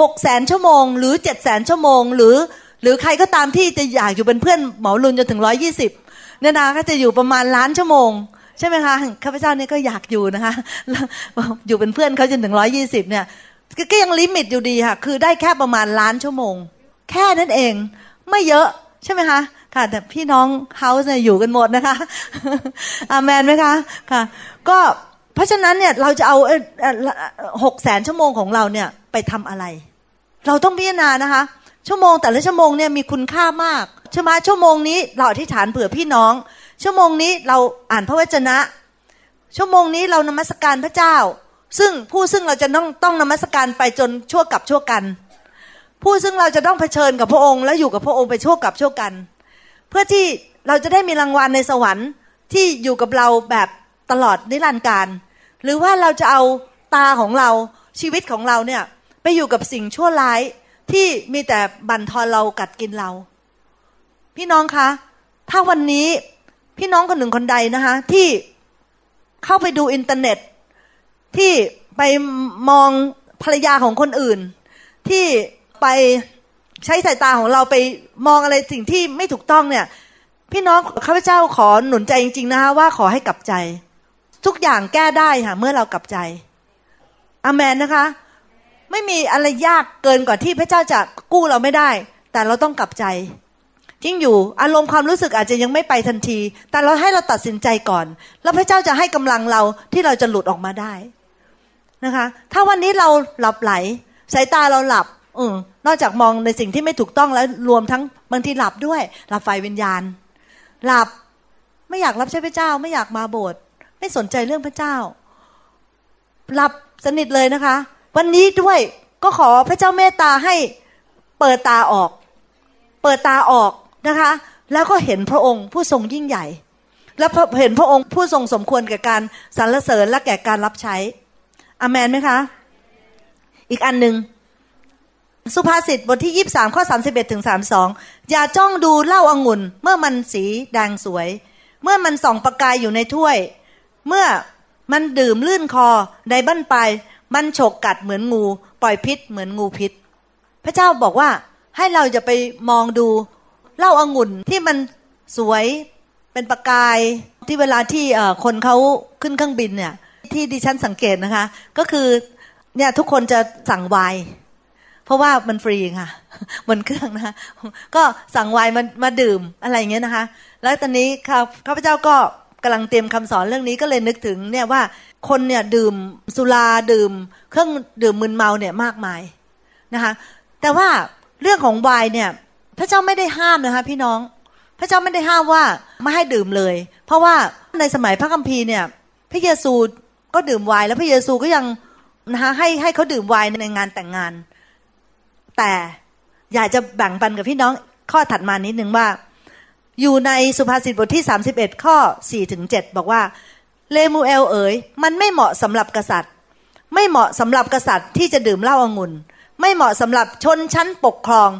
หกแสนชั่วโมง หรือเจ็ดแสนชั่วโมง หรือ หรือใครก็ตามที่จะอยากอยู่เป็นเพื่อนหมอรุนจนถึงร้อยี่สิบเนี่ยนะก็จะอยู่ประมาณล้านชั่วโมงใช่ไหมคะข้าพเจ้าเนี่ยก็อยากอยู่นะคะ อยู่เป็นเพื่อนเขาจนถึงร้อยี่สิบเนี่ยก็ยังลิมิตอยู่ดีค่ะ คือได้แค่ประมาณล้านชั่วโมง แค่นั้นเองไม่เยอะใช่ไหมคะค่ะ แต่พี่น้องเฮาส์เนี่ยอยู่กันหมดนะคะอาเมนไหมคะค่ะ ก็เพราะฉะนั้นเนี่ยเราจะเอาหกแสนชั่วโมงของเราเนี่ยไปทำอะไร เราต้องพิจารณานะคะ ชั่วโมงแต่ละชั่วโมงเนี่ยมีคุณค่ามากใช่ไหมชั่วโมงนี้เราอธิษฐานเผื่อพี่น้อง ชั่วโมงนี้เราอ่านพระวจนะ ชั่วโมงนี้เรานมัสการพระเจ้า ซึ่งผู้ซึ่งเราจะต้องต้องนมัสการไปจนชั่วกับชั่วกัน ผู้ซึ่งเราจะต้องเผชิญกับพระองค์ และอยู่กับพระองค์ไปชั่วกับชั่วกัน เพื่อที่เราจะได้มีรางวัลในสวรรค์ที่อยู่กับเราแบบตลอดนิรันดร์การ หรือว่าเราจะเอาตาของเราชีวิตของเราเนี่ยไปอยู่กับสิ่งชั่วร้าย ที่มีแต่บั่นทอนเรากัดกินเรา พี่น้องคะ ถ้าวันนี้พี่น้องคนหนึ่งคนใดนะคะ ที่เข้าไปดูอินเทอร์เน็ต ที่ไปมองภรรยาของคนอื่น ที่ไปใช้สายตาของเราไปมองอะไรสิ่งที่ไม่ถูกต้องเนี่ย พี่น้องข้าพเจ้าขอหนุนใจจริง ๆ นะคะว่าขอให้กลับใจ ทุกอย่างแก้ได้ค่ะเมื่อเรากลับใจอเมนนะคะ ไม่มีอะไรยากเกินกว่าที่พระเจ้าจะกู้เราไม่ได้ แต่เราต้องกลับใจจริงอยู่อารมณ์ความรู้สึกอาจจะยังไม่ไปทันที แต่เราให้เราตัดสินใจก่อน แล้วพระเจ้าจะให้กำลังเราที่เราจะหลุดออกมาได้นะคะ ถ้าวันนี้เราหลับไหล สายตาเราหลับออนอกจากมองในสิ่งที่ไม่ถูกต้องแล้วรวมทั้งบางทีหลับด้วยหลับไฟวิญญาณ หลับไม่อยากรับใช้พระเจ้า ไม่อยากมาโบสถ์ไม่สนใจเรื่องพระเจ้า หลับสนิทเลยนะคะ วันนี้ด้วยก็ขอพระเจ้าเมตตาให้เปิดตาออก เปิดตาออกนะคะ แล้วก็เห็นพระองค์ผู้ทรงยิ่งใหญ่ และเห็นพระองค์ผู้ทรงสมควรแก่การสรรเสริญและแก่การรับใช้อเมนไหมคะ อีกอันหนึ่งสุภาษิตบทที่ยี่สามข้อสามสิบเอ็ดถึงสามสองอย่าจ้องดูเหล้าอางุ่น เมื่อมันสีแดงสวย เมื่อมันส่องประกายอยู่ในถ้วย เมื่อมันดื่มลื่นคอในบั้นปลาย มันฉกกัดเหมือนงู ปล่อยพิษเหมือนงูพิษ พระเจ้าบอกว่าให้เราจะไปมองดูเล้าอางุ่นที่มันสวยเป็นประกายที่เวลาที่คนเขาขึ้นเครื่องบินเนี่ย ที่ดิฉันสังเกตนะคะ ก็คือเนี่ยทุกคนจะสั่งไวน์เพราะว่ามันฟรีค่ะบนเครื่องนะคะก็สั่งไวน์มามาดื่มอะไรอย่างเงี้ยนะคะ แล้วตอนนี้ข้าพเจ้าก็กำลังเตรียมคำสอนเรื่องนี้ก็เลยนึกถึงเนี่ยว่า คนเนี่ยดื่มสุราดื่ม เครื่องดื่มมึนเมาเนี่ยมากมายนะคะแต่ว่าเรื่องของไวน์เนี่ยพระเจ้าไม่ได้ห้ามนะคะพี่น้อง พระเจ้าไม่ได้ห้ามว่าไม่ให้ดื่มเลย เพราะว่าในสมัยพระคัมภีร์เนี่ยพระเยซูก็ดื่มไวน์แล้วพระเยซูก็ยังนะคะให้ให้เขาดื่มไวน์ในงานแต่งงาน แต่อยากจะแบ่งปันกับพี่น้องข้อถัดมานิดนึงว่า อยู่ในสุภาษิตบทที่ 31 ข้อ4ถึง7บอกว่า เลมูเอลเอ๋ยมันไม่เหมาะสำหรับกษัตริย์ ไม่เหมาะสำหรับกษัตริย์ที่จะดื่มเหล้าองุ่น ไม่เหมาะสำหรับชนชั้นปกครอง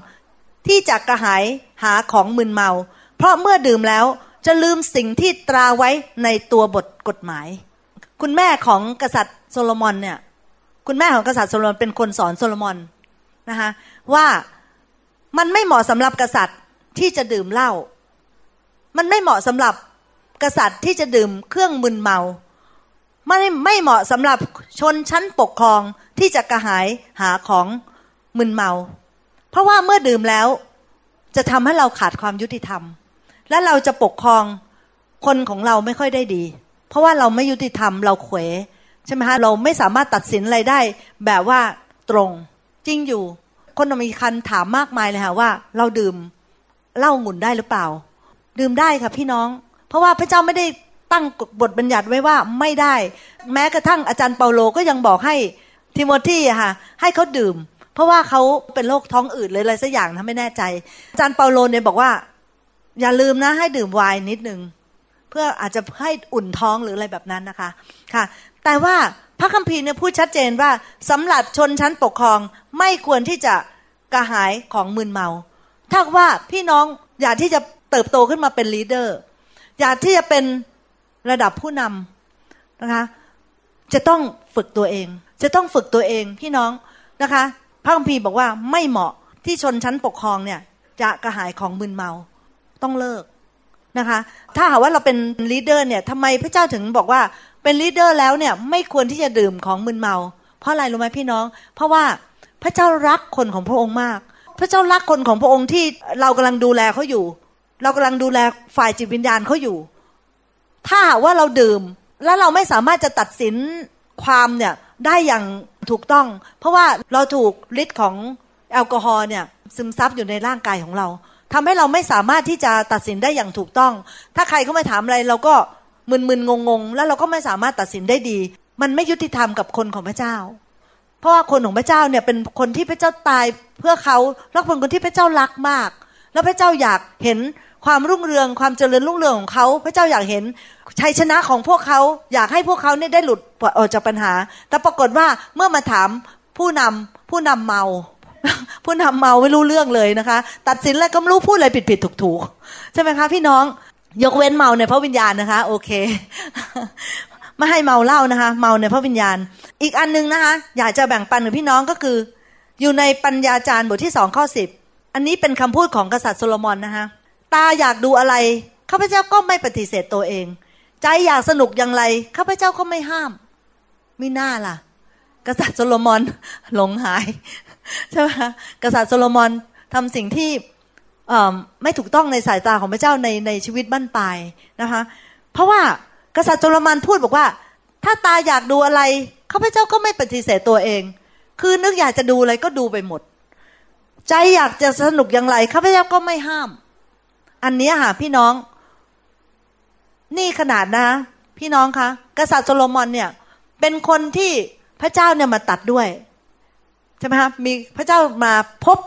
ที่จะกระหายหาของมึนเมา เพราะเมื่อดื่มแล้วจะลืมสิ่งที่ตราไว้ในตัวบทกฎหมาย คุณแม่ของกษัตริย์โซโลมอนเนี่ย คุณแม่ของกษัตริย์โซโลมอนเป็นคนสอนโซโลมอนนะคะว่ามันไม่เหมาะสำหรับกษัตริย์ที่จะดื่มเหล้ามันไม่เหมาะสำหรับ กษัตริย์ที่จะดื่มเครื่องมึนเมาไม่ไม่เหมาะสำหรับชนชั้นปกครองที่จะกระหายหาของมึนเมา เพราะว่าเมื่อดื่มแล้ว จะทำให้เราขาดความยุติธรรม และเราจะปกครองคนของเราไม่ค่อยได้ดี เพราะว่าเราไม่ยุติธรรมเราเขวใช่ไหมคะเราไม่สามารถตัดสินอะไรได้ แบบว่าตรงจริงอยู่ คนอเมริกันถามมากมายเลยค่ะว่า เราดื่มเหล้าหงุ่นได้หรือเปล่า ดื่มได้ค่ะพี่น้อง เพราะว่าพระเจ้าไม่ได้ตั้งบทบัญญัติไว้ว่าไม่ได้ แม้กระทั่งอาจารย์เปาโลก็ยังบอกให้ทิโมธีค่ะให้เขาดื่ม เพราะว่าเขาเป็นโรคท้องอืดเลยอะไรสักอย่างนะไม่แน่ใจ อาจารย์เปาโลเนี่ยบอกว่า อย่าลืมนะให้ดื่มไวน์นิดนึงเพื่ออาจจะให้อุ่นท้องหรืออะไรแบบนั้นนะคะค่ะ แต่ว่าพระคัมภีร์เนี่ยพูดชัดเจนว่าสำหรับชนชั้นปกครองไม่ควรที่จะกระหายของมึนเมา ถ้าว่าพี่น้องอยากที่จะเติบโตขึ้นมาเป็นลีดเดอร์ อยากที่จะเป็นระดับผู้นำนะคะ จะต้องฝึกตัวเอง จะต้องฝึกตัวเองพี่น้องนะคะพระคัมภีร์บอกว่าไม่เหมาะที่ชนชั้นปกครองเนี่ยจะกระหายของมึนเมาต้องเลิกนะคะ ถ้าหากว่าเราเป็น leader เนี่ยทำไมพระเจ้าถึงบอกว่าเป็น leader แล้วเนี่ยไม่ควรที่จะดื่มของมึนเมา เพราะอะไรรู้ไหมพี่น้อง เพราะว่าพระเจ้ารักคนของพระองค์มาก พระเจ้ารักคนของพระองค์ที่เรากำลังดูแลเขาอยู่ เรากำลังดูแลฝ่ายจิตวิญญาณเขาอยู่ ถ้าหากว่าเราดื่ม แล้วเราไม่สามารถจะตัดสินความเนี่ยได้อย่างถูกต้อง เพราะว่าเราถูกฤทธิ์ของแอลกอฮอล์เนี่ยซึมซับอยู่ในร่างกายของเราทำให้เราไม่สามารถที่จะตัดสินได้อย่างถูกต้อง ถ้าใครเขามาถามอะไรเราก็มึนๆงงๆ แล้วเราก็ไม่สามารถตัดสินได้ดี มันไม่ยุติธรรมกับคนของพระเจ้า เพราะว่าคนของพระเจ้าเนี่ยเป็นคนที่พระเจ้าตายเพื่อเขาแล้วเป็นคนที่พระเจ้ารักมาก แล้วพระเจ้าอยากเห็น ความรุ่งเรืองความเจริญรุ่งเรืองของเขา พระเจ้าอยากเห็นชัยชนะของพวกเขาอยากให้พวกเขาเนี่ยได้หลุดออกจากปัญหา แต่ปรากฏว่าเมื่อมาถามผู้นำผู้นำเมา ผู้นำเมาไม่รู้เรื่องเลยนะคะ ตัดสินอะไรก็ไม่รู้พูดอะไรผิดผิดถูกถูกใช่ไหมคะพี่น้องยกเว้นเมาในพระวิญญาณนะคะ โอเคไม่ให้เมาเหล้านะคะ เมาในพระวิญญาณ อีกอันนึงนะคะ อยากจะแบ่งปันกับพี่น้องก็คือ อยู่ในปัญญาจารย์บทที่สองข้อสิบอันนี้เป็นคำพูดของกษัตริย์โซโลมอนนะคะ ตาอยากดูอะไรข้าพเจ้าก็ไม่ปฏิเสธตัวเอง ใจอยากสนุกอย่างไรข้าพเจ้าก็ไม่ห้ามไม่น่าล่ะ กษัตริย์โซโลมอนหลงหายใช่ไหมกษัตริย์โซโลมอนทำสิ่งที่ไม่ถูกต้องในสายตาของพระเจ้าในในชีวิตบั้นปลายนะคะ เพราะว่ากษัตริย์โซโลมอนพูดบอกว่า ถ้าตาอยากดูอะไรข้าพเจ้าก็ไม่ปฏิเสธตัวเอง คือนึกอยากจะดูอะไรก็ดูไปหมด ใจอยากจะสนุกอย่างไรข้าพเจ้าก็ไม่ห้าม อันนี้ค่ะพี่น้อง นี่ขนาดนะ พี่น้องคะกษัตริย์โซโลมอนเนี่ย เป็นคนที่พระเจ้าเนี่ยมาตรัสด้วยใช่ไหมคะมีพระเจ้ามาพบ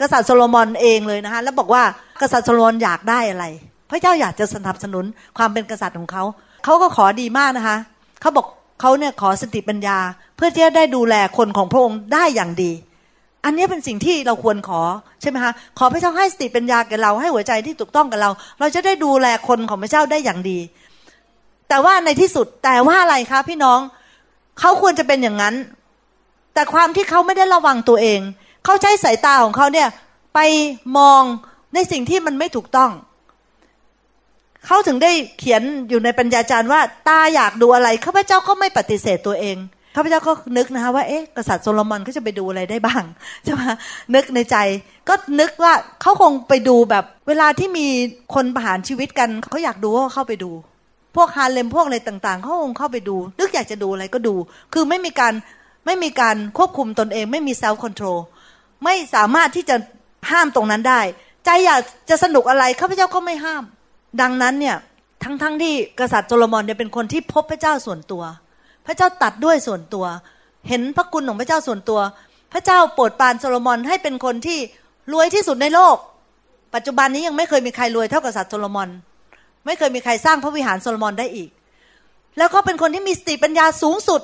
กษัตริย์โซโลมอนเองเลยนะคะแล้วบอกว่ากษัตริย์โซโลมอนอยากได้อะไร พระเจ้าอยากจะสนับสนุนความเป็นกษัตริย์ของเขาเขาก็ขอดีมากนะคะเขาบอกเขาเนี่ยขอสติปัญญา เพื่อที่จะได้ดูแลคนของพระองค์ได้อย่างดี อันนี้เป็นสิ่งที่เราควรขอใช่ไหมคะขอพระเจ้าให้สติปัญญาแก่เราให้หัวใจที่ถูกต้องกับเรา เราจะได้ดูแลคนของพระเจ้าได้อย่างดี แต่ว่าในที่สุดแต่ว่าอะไรคะพี่น้องเขาควรจะเป็นอย่างนั้น แต่ความที่เขาไม่ได้ระวังตัวเองเขาใช้สายตาของเขาเนี่ยไปมองในสิ่งที่มันไม่ถูกต้องเขาถึงได้เขียนอยู่ในปัญญาจารย์ว่า ตาอยากดูอะไรข้าพเจ้าก็ไม่ปฏิเสธตัวเอง ข้าพเจ้าก็นึกนะคะว่าเอ๊ะกษัตริย์โซโลมอนเขาจะไปดูอะไรได้บ้างใช่ไหมนึกในใจ ก็นึกว่าเขาคงไปดูแบบเวลาที่มีคนประหารชีวิตกันเขาอยากดูว่าเข้าไปดู พวกฮาเร็มพวกอะไรต่างๆเขาคงเข้าไปดู นึกอยากจะดูอะไรก็ดู คือไม่มีการไม่มีการควบคุมตนเอง ไม่มี self-control ไม่สามารถที่จะห้ามตรงนั้นได้ ใจอยากจะสนุกอะไรข้าพเจ้าก็ไม่ห้าม ดังนั้นเนี่ยทั้งๆที่กษัตริย์โซโลมอนเนี่ยเป็นคนที่พบพระเจ้าส่วนตัว พระเจ้าตรัสด้วยส่วนตัว เห็นพระคุณของพระเจ้าส่วนตัว พระเจ้าโปรดปรานโซโลมอนให้เป็นคนที่รวยที่สุดในโลก ปัจจุบันนี้ยังไม่เคยมีใครรวยเท่ากษัตริย์โซโลมอน ไม่เคยมีใครสร้างพระวิหารโซโลมอนได้อีก แล้วก็เป็นคนที่มีสติปัญญาสูงสุด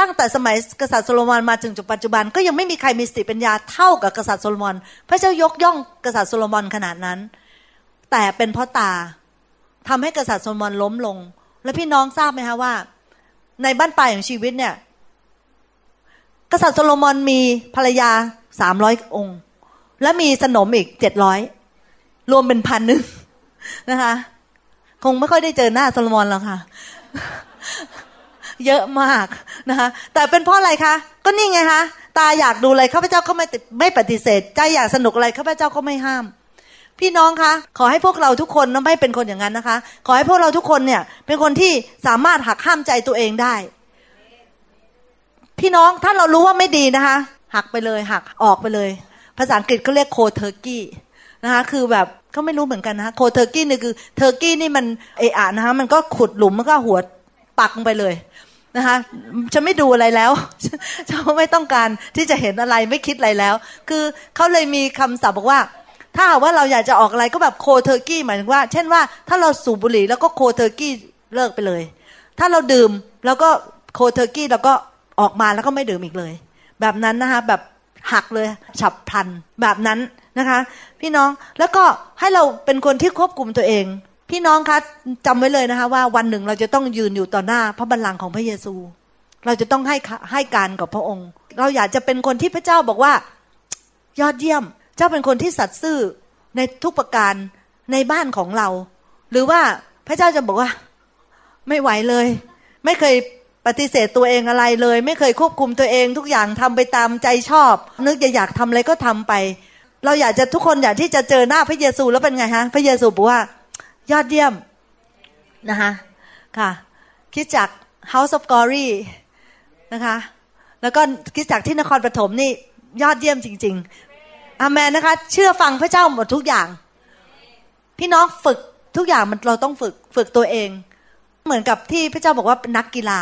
ตั้งแต่สมัยกษัตริย์โซโลมอนมาถึงจุดปัจจุบัน ก็ยังไม่มีใครมีสติปัญญาเท่ากับกษัตริย์โซโลมอน พระเจ้ายกย่องกษัตริย์โซโลมอนขนาดนั้น แต่เป็นเพราะตาทำให้กษัตริย์โซโลมอนล้มลง และพี่น้องทราบไหมคะว่า ในบั้นปลายของชีวิตเนี่ย กษัตริย์โซโลมอนมีภรรยาสามร้อยองค์ และมีสนมอีกเจ็ดร้อยรวมเป็นพันหนึ่งนะคะ คงไม่ค่อยได้เจอหน้าโซโลมอนแล้วค่ะ เยอะมากนะคะแต่เป็นเพราะอะไรคะก็นี่ไงคะตาอยากดูอะไรข้าพเจ้าก็ไม่ไม่ปฏิเสธใจอยากสนุกอะไรข้าพเจ้าก็ไม่ห้าม พี่น้องคะขอให้พวกเราทุกคนไม่เป็นคนอย่างนั้นนะคะ ขอให้พวกเราทุกคนเนี่ย เป็นคนที่สามารถหักห้ามใจตัวเองได้ พี่น้องถ้าเรารู้ว่าไม่ดีนะคะ หักไปเลยหักออกไปเลย ภาษาอังกฤษเขาเรียก cold turkey นะคะคือแบบเขาไม่รู้เหมือนกันนะ cold turkey นี่คือ turkey นี่มันเอะอะนะคะมันก็ขุดหลุมมันก็หัวปักไปเลยนะคะฉันไม่ดูอะไรแล้วฉันไม่ต้องการที่จะเห็นอะไรไม่คิดอะไรแล้ว คือเขาเลยมีคำศัพท์บอกว่า ถ้าว่าเราอยากจะออกอะไรก็แบบ cold turkey หมายถึงว่า เช่นว่าถ้าเราสูบบุหรี่แล้วก็ cold turkey เลิกไปเลย ถ้าเราดื่มแล้วก็ cold turkey แล้วก็ออกมาแล้วก็ไม่ดื่มอีกเลย แบบนั้นนะคะแบบหักเลยฉับพลันแบบนั้นนะคะ พี่น้องแล้วก็ให้เราเป็นคนที่ควบคุมตัวเอง พี่น้องคะจำไว้เลยนะคะว่าวันหนึ่งเราจะต้องยืนอยู่ต่อหน้าพระบัลลังก์ของพระเยซู เราจะต้องให้ให้การกับพระองค์ เราอยากจะเป็นคนที่พระเจ้าบอกว่า ยอดเยี่ยม เจ้าเป็นคนที่สัตย์ซื่อในทุกประการในบ้านของเรา หรือว่าพระเจ้าจะบอกว่า ไม่ไหวเลย ไม่เคยปฏิเสธตัวเองอะไรเลย ไม่เคยควบคุมตัวเอง ทุกอย่างทำไปตามใจชอบ นึกจะอยากทำอะไรก็ทำไป เราอยากจะทุกคนอยากที่จะเจอหน้าพระเยซูแล้วเป็นไงฮะ พระเยซูบอกว่า ยอดเยี่ยมนะคะค่ะ คิดจาก House of Glory นะคะ แล้วก็คิดจากที่นครปฐมนี่ยอดเยี่ยมจริง ๆ อามันนะคะ เชื่อฟังพระเจ้าหมดทุกอย่าง พี่น้องฝึกทุกอย่างมันเราต้องฝึกฝึกตัวเอง เหมือนกับที่พระเจ้าบอกว่าเป็นนักกีฬา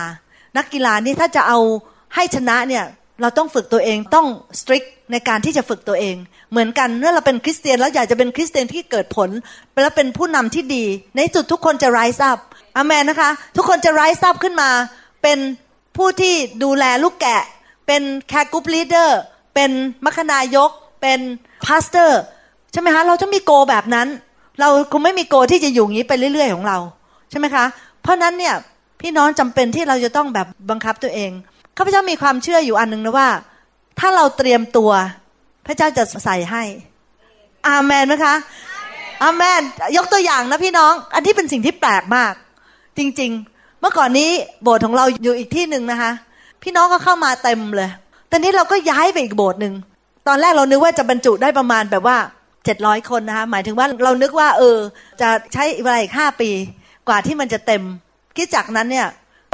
นักกีฬานี่ถ้าจะเอาให้ชนะเนี่ยเราต้องฝึกตัวเองต้อง strict ในการที่จะฝึกตัวเอง เหมือนกันเมื่อเราเป็นคริสเตียนแล้วอยากจะเป็นคริสเตียนที่เกิดผลแล้วเป็นผู้นำที่ดี ในจุดทุกคนจะ rise up อาเมนนะคะ ทุกคนจะ rise up ขึ้นมา เป็นผู้ที่ดูแลลูกแกะ เป็น care group leader เป็นมัคนายก เป็น pastor ใช่ไหมคะเราจะมี goal แบบนั้น เราคงไม่มี goal ที่จะอยู่อย่างนี้ไปเรื่อย ๆ ของเราใช่ไหมคะเพราะนั้นเนี่ยพี่น้องจำเป็นที่เราจะต้องแบบบังคับตัวเองข้าพเจ้ามีความเชื่ออยู่อันหนึ่งนะว่า ถ้าเราเตรียมตัว พระเจ้าจะใส่ให้ อาเมนไหมคะอาเมนยกตัวอย่างนะพี่น้อง อันที่เป็นสิ่งที่แปลกมาก จริง ๆ เมื่อก่อนนี้โบสถ์ของเราอยู่อีกที่หนึ่งนะคะ พี่น้องก็เข้ามาเต็มเลย ตอนนี้เราก็ย้ายไปอีกโบสถ์หนึ่ง ตอนแรกเรานึกว่าจะบรรจุได้ประมาณแบบว่าเจ็ดร้อยคนนะคะหมายถึงว่าเรานึกว่า เออ จะใช้เวลาอีกห้าปี กว่าที่มันจะเต็มคิดจากนั้นเนี่ย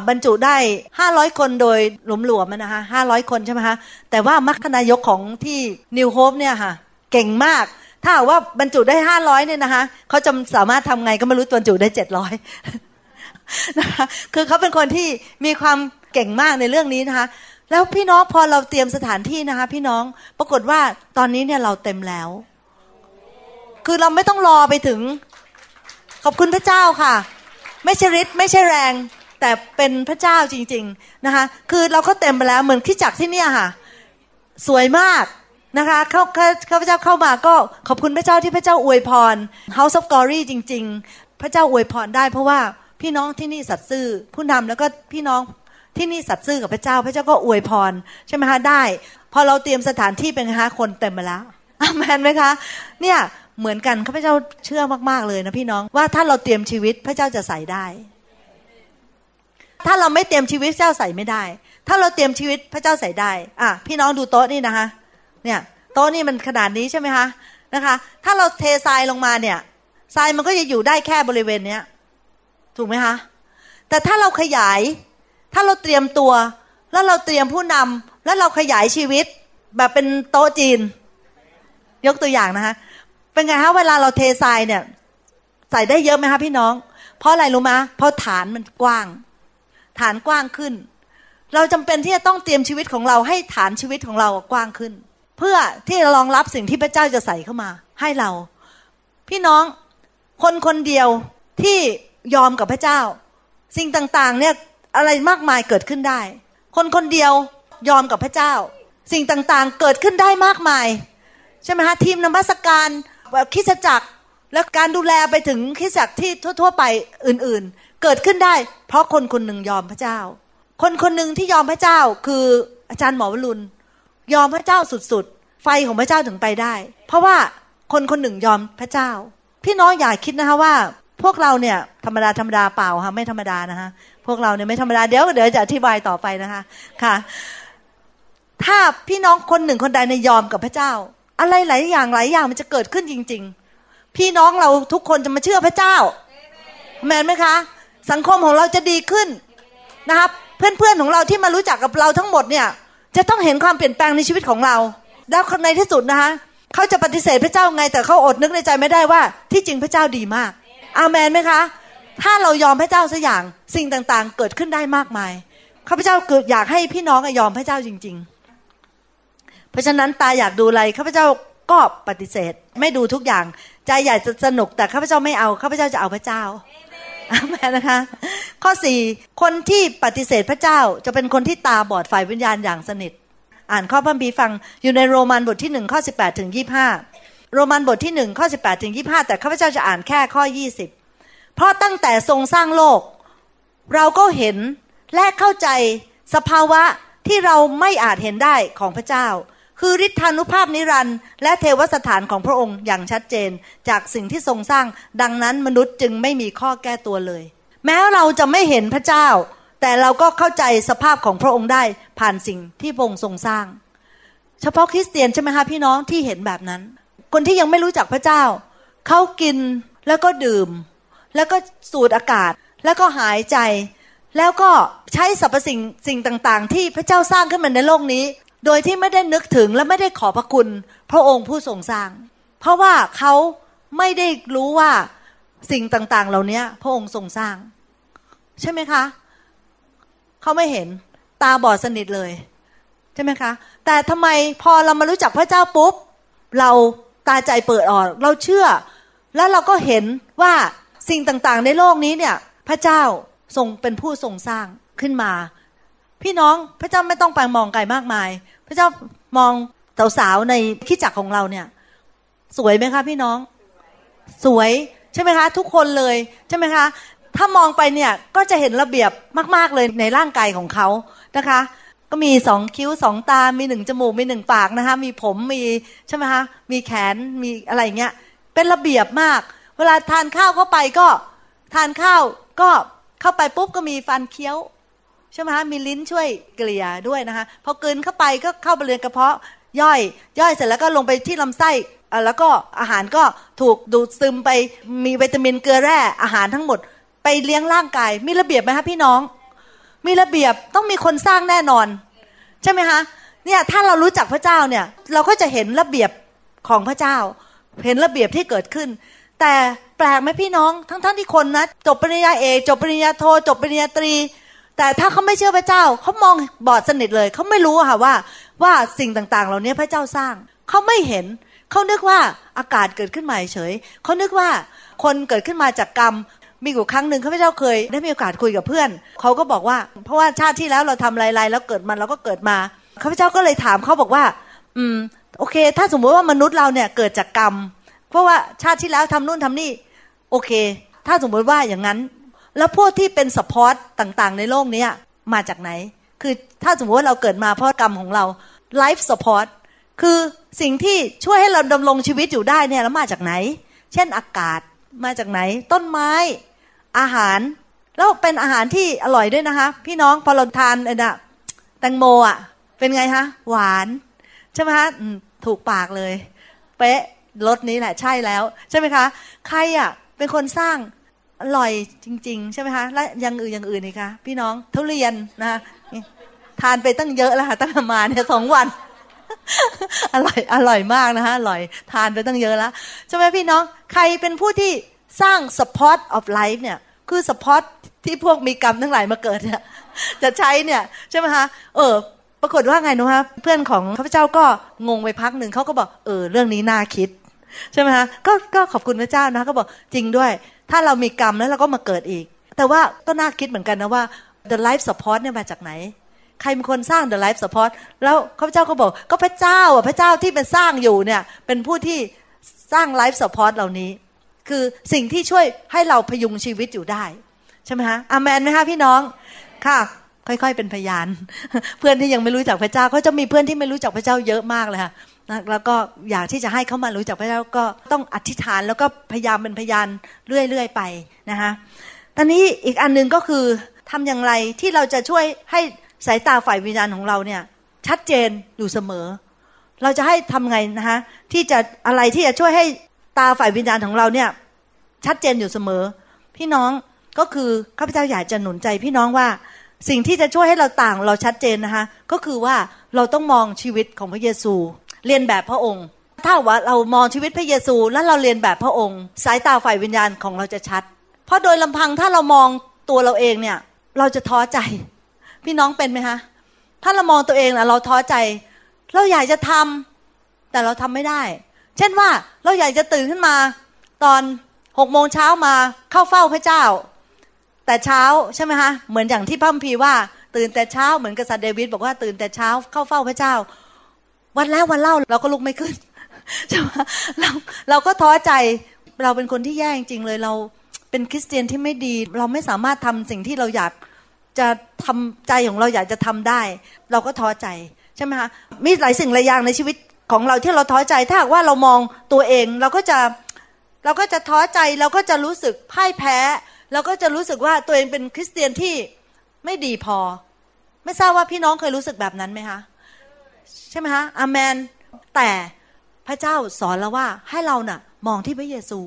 บรรจุได้ห้าร้อยคนโดยหลวมๆนะคะห้าร้อยคนใช่ไหมคะแต่ว่ามัคคณายกของที่นิวโฮปเนี่ยค่ะ เก่งมาก ถ้าว่าบรรจุได้ห้าร้อยเนี่ยนะคะเขาจะสามารถทำไงก็ไม่รู้บรรจุได้เจ็ดร้อยนะคะคือเขาเป็นคนที่มีความเก่งมากในเรื่องนี้นะคะ แล้วพี่น้องพอเราเตรียมสถานที่นะคะ พี่น้องปรากฏว่าตอนนี้เนี่ยเราเต็มแล้ว คือเราไม่ต้องรอไปถึง ขอบคุณพระเจ้าค่ะ ไม่ใช่ฤทธิ์ไม่ใช่แรง แต่เป็นพระเจ้าจริง ๆนะคะ คือเราก็เต็มไปแล้วเหมือนที่จักที่เนี่ยค่ะ สวยมากนะคะเข้าข้าพเจ้าเข้ามาก็ขอบคุณพระเจ้าที่พระเจ้าอวยพร House of Glory จริง ๆ พระเจ้าอวยพรได้เพราะว่าพี่น้องที่นี่สัตย์ซื่อผู้นำแล้วก็พี่น้อง ที่นี่สัตย์ซื่อกับพระเจ้า พระเจ้าก็อวยพรใช่ไหมคะได้พอเราเตรียมสถานที่เป็นคะคนเต็มมาแล้วอามนไหมคะเนี่ยเหมือนกันข้าพเจ้าเชื่อมากๆเลยนะพี่น้องว่าถ้าเราเตรียมชีวิตพระเจ้าจะใส่ได้ ถ้าเราไม่เตรียมชีวิตเจ้าใส่ไม่ได้ ถ้าเราเตรียมชีวิตพระเจ้าใส่ได้อะพี่น้องดูโต๊ะนี่นะคะเนี่ยโต๊ะนี่มันขนาดนี้ใช่ไหมคะนะคะ ถ้าเราเททรายลงมาเนี่ยทรายมันก็จะอยู่ได้แค่บริเวณเนี้ยถูกไหมคะแต่ถ้าเราขยาย ถ้าเราเตรียมตัว แล้วเราเตรียมผู้นำแล้วเราขยายชีวิต แบบเป็นโต๊ะจีน ยกตัวอย่างนะคะเป็นไงคะเวลาเราเททรายเนี่ย ใส่ได้เยอะไหมคะพี่น้อง เพราะอะไรรู้ไหมเพราะฐานมันกว้าง ฐานกว้างขึ้น เราจำเป็นที่จะต้องเตรียมชีวิตของเราให้ฐานชีวิตของเรากว้างขึ้น เพื่อที่จะรองรับสิ่งที่พระเจ้าจะใส่เข้ามา ให้เรา พี่น้องคนคนเดียวที่ยอมกับพระเจ้า สิ่งต่างๆ เนี่ย อะไรมากมายเกิดขึ้นได้ คนคนเดียวยอมกับพระเจ้า สิ่งต่างๆเกิดขึ้นได้มากมาย ใช่ไหมฮะทีมนมัสการคิสจักรและการดูแลไปถึงคิสจักรที่ทั่ว ๆ ไปอื่นๆ เกิดขึ้นได้ เพราะคนคนหนึ่งยอมพระเจ้า คนคนหนึ่งที่ยอมพระเจ้าคืออาจารย์หมอวรุณยอมพระเจ้าสุดๆ ไฟของพระเจ้าถึงไปได้ เพราะว่าคนคนหนึ่งยอมพระเจ้า พี่น้องอย่าคิดนะคะว่า พวกเราเนี่ยธรรมดาธรรมดาเปล่าค่ะไม่ธรรมดานะคะ พวกเราเนี่ยไม่ธรรมดาเดี๋ยวเดี๋ยวจะอธิบายต่อไปนะคะค่ะ ถ้าพี่น้องคนหนึ่งคนใดในยอมกับพระเจ้า อะไรหลายอย่างหลายอย่างมันจะเกิดขึ้นจริง ๆ พี่น้องเราทุกคนจะมาเชื่อพระเจ้าแมนไหมคะ สังคมของเราจะดีขึ้นนะครับเพื่อนๆของเราที่มารู้จักกับเราทั้งหมดเนี่ย จะต้องเห็นความเปลี่ยนแปลงในชีวิตของเรา แล้วในที่สุดนะคะเขาจะปฏิเสธพระเจ้าไงแต่เขาอดนึกในใจไม่ได้ว่า ที่จริงพระเจ้าดีมาก อาเมนไหมคะ ถ้าเรายอมพระเจ้าสักอย่างสิ่งต่างๆ เกิดขึ้นได้มากมายข้าพเจ้าเกิดอยากให้พี่น้องยอมพระเจ้าจริง ๆ เพราะฉะนั้นตาอยากดูอะไรข้าพเจ้าก็ปฏิเสธ ไม่ดูทุกอย่าง ใจอยากจะสนุกแต่ข้าพเจ้าไม่เอาข้าพเจ้าจะเอาพระเจ้าอาเมนนะคะ ข้อสี่คนที่ปฏิเสธพระเจ้าจะเป็นคนที่ตาบอดฝ่ายวิญญาณอย่างสนิท อ่านข้อพระบีฟังอยู่ในโรมันบทที่หนึ่งข้อสิบแปดถึงยี่ห้าโรมันบทที่หนึ่งข้อสิบแปดถึงยี่ห้าแต่ข้าพเจ้าจะอ่านแค่ข้อยี่สิบ เพราะตั้งแต่ทรงสร้างโลก เราก็เห็นและเข้าใจสภาวะที่เราไม่อาจเห็นได้ของพระเจ้า คือฤทธานุภาพนิรันดร์และเทวสถานของพระองค์อย่างชัดเจน จากสิ่งที่ทรงสร้าง ดังนั้นมนุษย์จึงไม่มีข้อแก้ตัวเลย แม้เราจะไม่เห็นพระเจ้า แต่เราก็เข้าใจสภาพของพระองค์ได้ผ่านสิ่งที่พระองค์ทรงสร้าง เฉพาะคริสเตียนใช่ไหมคะพี่น้องที่เห็นแบบนั้น คนที่ยังไม่รู้จักพระเจ้าเขากินแล้วก็ดื่ม แล้วก็สูดอากาศ แล้วก็หายใจ แล้วก็ใช้สรรพสิ่งสิ่งต่าง ๆ ที่พระเจ้าสร้างขึ้นมาในโลกนี้ โดยที่ไม่ได้นึกถึงและไม่ได้ขอพระคุณ พระองค์ผู้ทรงสร้าง เพราะว่าเขาไม่ได้รู้ว่าสิ่งต่าง ๆ เหล่านี้พระองค์ทรงสร้าง ใช่ไหมคะเขาไม่เห็นตาบอดสนิทเลยใช่ไหมคะ แต่ทำไมพอเรามารู้จักพระเจ้าปุ๊บ เราตาใจเปิดออก เราเชื่อ แล้วเราก็เห็นว่า สิ่งต่างๆ ในโลกนี้เนี่ย พระเจ้าทรงเป็นผู้ทรงสร้างขึ้นมา พี่น้องพระเจ้าไม่ต้องไปมองไกลมากมาย พระเจ้ามองสาวๆในขีจักรของเราเนี่ย สวยไหมคะ พี่น้อง สวยใช่ไหมคะ ทุกคนเลยใช่ไหมคะ ถ้ามองไปเนี่ยก็จะเห็นระเบียบมากๆเลยในร่างกายของเขานะคะ ก็มีสองคิ้วสองตา มีหนึ่งจมูก มีหนึ่งปากนะคะ มีผมมีใช่ไหมคะ มีแขนมีอะไรเงี้ยเป็นระเบียบมาก เวลาทานข้าวเข้าไปก็ทานข้าวก็เข้าไปปุ๊บก็มีฟันเคี้ยวใช่ไหมคะมีลิ้นช่วยเกลี่ยด้วยนะคะพอกินเข้าไปก็เข้าไปเรียนกระเพาะย่อยย่อยเสร็จแล้วก็ลงไปที่ลำไส้แล้วก็อาหารก็ถูกดูดซึมไปมีวิตามินเกลือแร่อาหารทั้งหมด ไปเลี้ยงร่างกาย มีระเบียบไหมคะพี่น้อง มีระเบียบต้องมีคนสร้างแน่นอน ใช่ไหมคะเนี่ยถ้าเรารู้จักพระเจ้าเนี่ย เราก็จะเห็นระเบียบของพระเจ้า เห็นระเบียบที่เกิดขึ้น แต่แปลกไหมพี่น้อง ทั้งๆทที่คนนะจบปริญญาเอกจบปริญญาโทจบปริญญาตรี แต่ถ้าเขาไม่เชื่อพระเจ้าเขามองบอดสนิทเลยเขาไม่รู้ค่ะว่าว่าสิ่งต่างๆ เหล่านี้พระเจ้าสร้างเขาไม่เห็นเขานึกว่าอากาศเกิดขึ้นมาเฉยเขานึกว่าคนเกิดขึ้นมาจากกรรมมีอยู่ครั้งหนึ่งข้าพเจ้าเคย ได้มีโอกาสคุยกับเพื่อนเขาก็บอกว่า เพราะว่าชาติที่แล้วเราทำอะไรๆแล้วเกิดมาเราก็เกิดมาข้าพเจ้าก็เลยถามเขาบอกว่า อืม โอเค ถ้าสมมติว่ามนุษย์เราเนี่ยเกิดจากกรรม เพราะว่าชาติที่แล้วทำนู่นทำนี่ โอเค ถ้าสมมติว่าอย่างนั้น แล้วพวกที่เป็น support ต่างๆ ในโลกนี้มาจากไหน คือถ้าสมมติว่าเราเกิดมาเพราะกรรมของเรา life support คือสิ่งที่ช่วยให้เราดำรงชีวิตอยู่ได้เนี่ยแล้วมาจากไหน เช่นอากาศมาจากไหน ต้นไม้ อาหาร แล้วเป็นอาหารที่อร่อยด้วยนะคะ พี่น้องพอเราทานไอ้น่ะแตงโมอะเป็นไงคะหวาน ใช่ไหมคะถูกปากเลย เป๊ะ รสนี้แหละใช่แล้ว ใช่ไหมคะ ใครอะเป็นคนสร้างอร่อยจริง ๆ ใช่ไหมคะ และยังอื่นอย่างอื่นนี่คะพี่น้องทุเรียนนะทานไปตั้งเยอะแล้วค่ะตั้งมาเนี่ยสองวันอร่อยอร่อยมากนะคะอร่อยทานไปตั้งเยอะแล้วใช่ไหมพี่น้อง ใครเป็นผู้ที่สร้าง support of life เนี่ย คือ support ที่พวกมีกรรมทั้งหลายมาเกิดเนี่ยจะใช้เนี่ย ใช่ไหมคะเออปรากฏว่าไงนะคะเพื่อนของข้าพเจ้าก็งงไปพักหนึ่งเขาก็บอกเออเรื่องนี้น่าคิด ใช่ไหมคะก็ก็ขอบคุณพระเจ้านะก็บอกจริงด้วย ถ้าเรามีกรรมแล้วเราก็มาเกิดอีก แต่ว่าก็น่าคิดเหมือนกันนะว่า the life support เนี่ยมาจากไหน ใครเป็นคนสร้าง the life support แล้วข้าพเจ้าก็บอก ก็พระเจ้าอะพระเจ้าที่เป็นสร้างอยู่เนี่ย เป็นผู้ที่สร้าง life support เหล่านี้ คือสิ่งที่ช่วยให้เราพยุงชีวิตอยู่ได้ใช่ไหมฮะอามนไหมคะพี่น้องค่ะค่อยๆ เป็นพยาน เพื่อนที่ยังไม่รู้จักพระเจ้าเขาจะมีเพื่อนที่ไม่รู้จักพระเจ้าเยอะมากเลยค่ะ แล้วก็อยากที่จะให้เขามารู้จักพระเจ้าก็ต้องอธิษฐานแล้วก็พยายามเป็นพยานเรื่อยๆไปนะคะตอนนี้อีกอันนึงก็คือทำอย่างไรที่เราจะช่วยให้สายตาฝ่ายวิญญาณของเราเนี่ยชัดเจนอยู่เสมอ เราจะให้ทำไงนะคะที่จะอะไรที่จะช่วยให้ตาฝ่ายวิญญาณของเราเนี่ยชัดเจนอยู่เสมอ พี่น้องก็คือข้าพเจ้าอยากจะหนุนใจพี่น้องว่าสิ่งที่จะช่วยให้เราต่างเราชัดเจนนะคะก็คือว่าเราต้องมองชีวิตของพระเยซู เรียนแบบพระองค์ ถ้าว่าเรามองชีวิตพระเยซูแล้วเราเรียนแบบพระองค์ สายตาฝ่ายวิญญาณของเราจะชัด เพราะโดยลำพังถ้าเรามองตัวเราเองเนี่ย เราจะท้อใจ พี่น้องเป็นไหมคะถ้าเรามองตัวเองนะเราท้อใจ เราอยากจะทำแต่เราทำไม่ได้ เช่นว่าเราอยากจะตื่นขึ้นมา ตอนหกโมงเช้ามาเข้าเฝ้าพระเจ้า แต่เช้าใช่ไหมคะเหมือนอย่างที่พัมพีว่า ตื่นแต่เช้าเหมือนกษัตริย์เดวิดบอกว่าตื่นแต่เช้าเข้าเฝ้าพระเจ้า วันแล้ววันเล่าเราก็ลุกไม่ขึ้นใช่ไหมเราเราก็ท้อใจเราเป็นคนที่แย่จริงเลยเราเป็นคริสเตียนที่ไม่ดี เราไม่สามารถทำสิ่งที่เราอยากจะทำใจของเราอยากจะทำได้ เราก็ท้อใจใช่ไหมคะมีหลายสิ่งหลายอย่างในชีวิตของเราที่เราท้อใจถ้าหากว่าเรามองตัวเองเราก็จะเราก็จะท้อใจเราก็จะรู้สึกพ่ายแพ้เราก็จะรู้สึกว่าตัวเองเป็นคริสเตียนที่ไม่ดีพอ ไม่ทราบว่าพี่น้องเคยรู้สึกแบบนั้นไหมคะ ช่ไหมคะอเมนแต่พระเจ้าสอนเราว่าให้เราน่ะ มองที่พระเยซู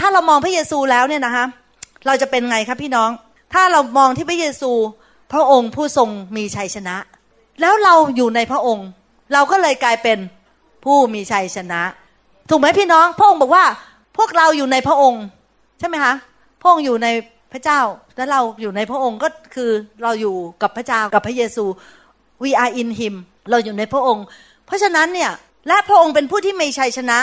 ถ้าเรามองพระเยซูแล้วเนี่ยนะคะเราจะเป็นไงครับพี่น้อง ถ้าเรามองที่พระเยซู พระองค์ผู้ทรงมีชัยชนะ แล้วเราอยู่ในพระองค์ เราก็เลยกลายเป็นผู้มีชัยชนะ ถูกไหมพี่น้อง พระองค์บอกว่า พวกเราอยู่ในพระองค์ ใช่ไหมคะพระองค์อยู่ในพระเจ้า และเราอยู่ในพระองค์ก็คือเราอยู่กับพระเจ้ากับพระเยซู we are in him เราอยู่ในพระองค์ เพราะฉะนั้นเนี่ยและพระองค์เป็นผู้ที่มีชัยชนะ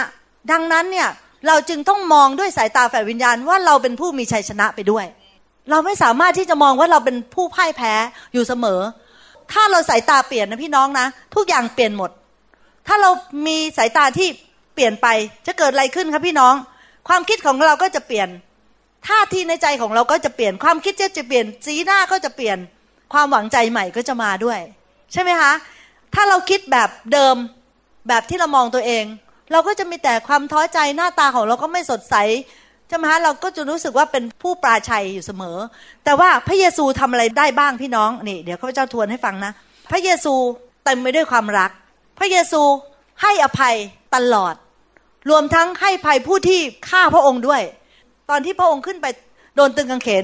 ดังนั้นเนี่ยเราจึงต้องมองด้วยสายตาฝ่ายวิญญาณว่าเราเป็นผู้มีชัยชนะไปด้วย เราไม่สามารถที่จะมองว่าเราเป็นผู้พ่ายแพ้อยู่เสมอ ถ้าเราสายตาเปลี่ยนนะพี่น้องนะ ทุกอย่างเปลี่ยนหมด ถ้าเรามีสายตาที่เปลี่ยนไปจะเกิดอะไรขึ้นครับพี่น้อง ความคิดของเราก็จะเปลี่ยนท่าทีในใจของเราก็จะเปลี่ยนความคิดจะเปลี่ยนสีหน้าก็จะเปลี่ยน ความหวังใจใหม่ก็จะมาด้วย ใช่ไหมคะ ถ้าเราคิดแบบเดิมแบบที่เรามองตัวเอง เราก็จะมีแต่ความท้อใจหน้าตาของเราก็ไม่สดใสใช่ไหมคะเราก็จะรู้สึกว่าเป็นผู้ปราชัยอยู่เสมอ แต่ว่าพระเยซูทำอะไรได้บ้างพี่น้องนี่ เดี๋ยวข้าพเจ้าทวนให้ฟังนะ พระเยซูเต็มไปด้วยความรัก พระเยซูให้อภัยตลอด รวมทั้งให้ภัยผู้ที่ฆ่าพระองค์ด้วย ตอนที่พระองค์ขึ้นไปโดนตึงกางเขน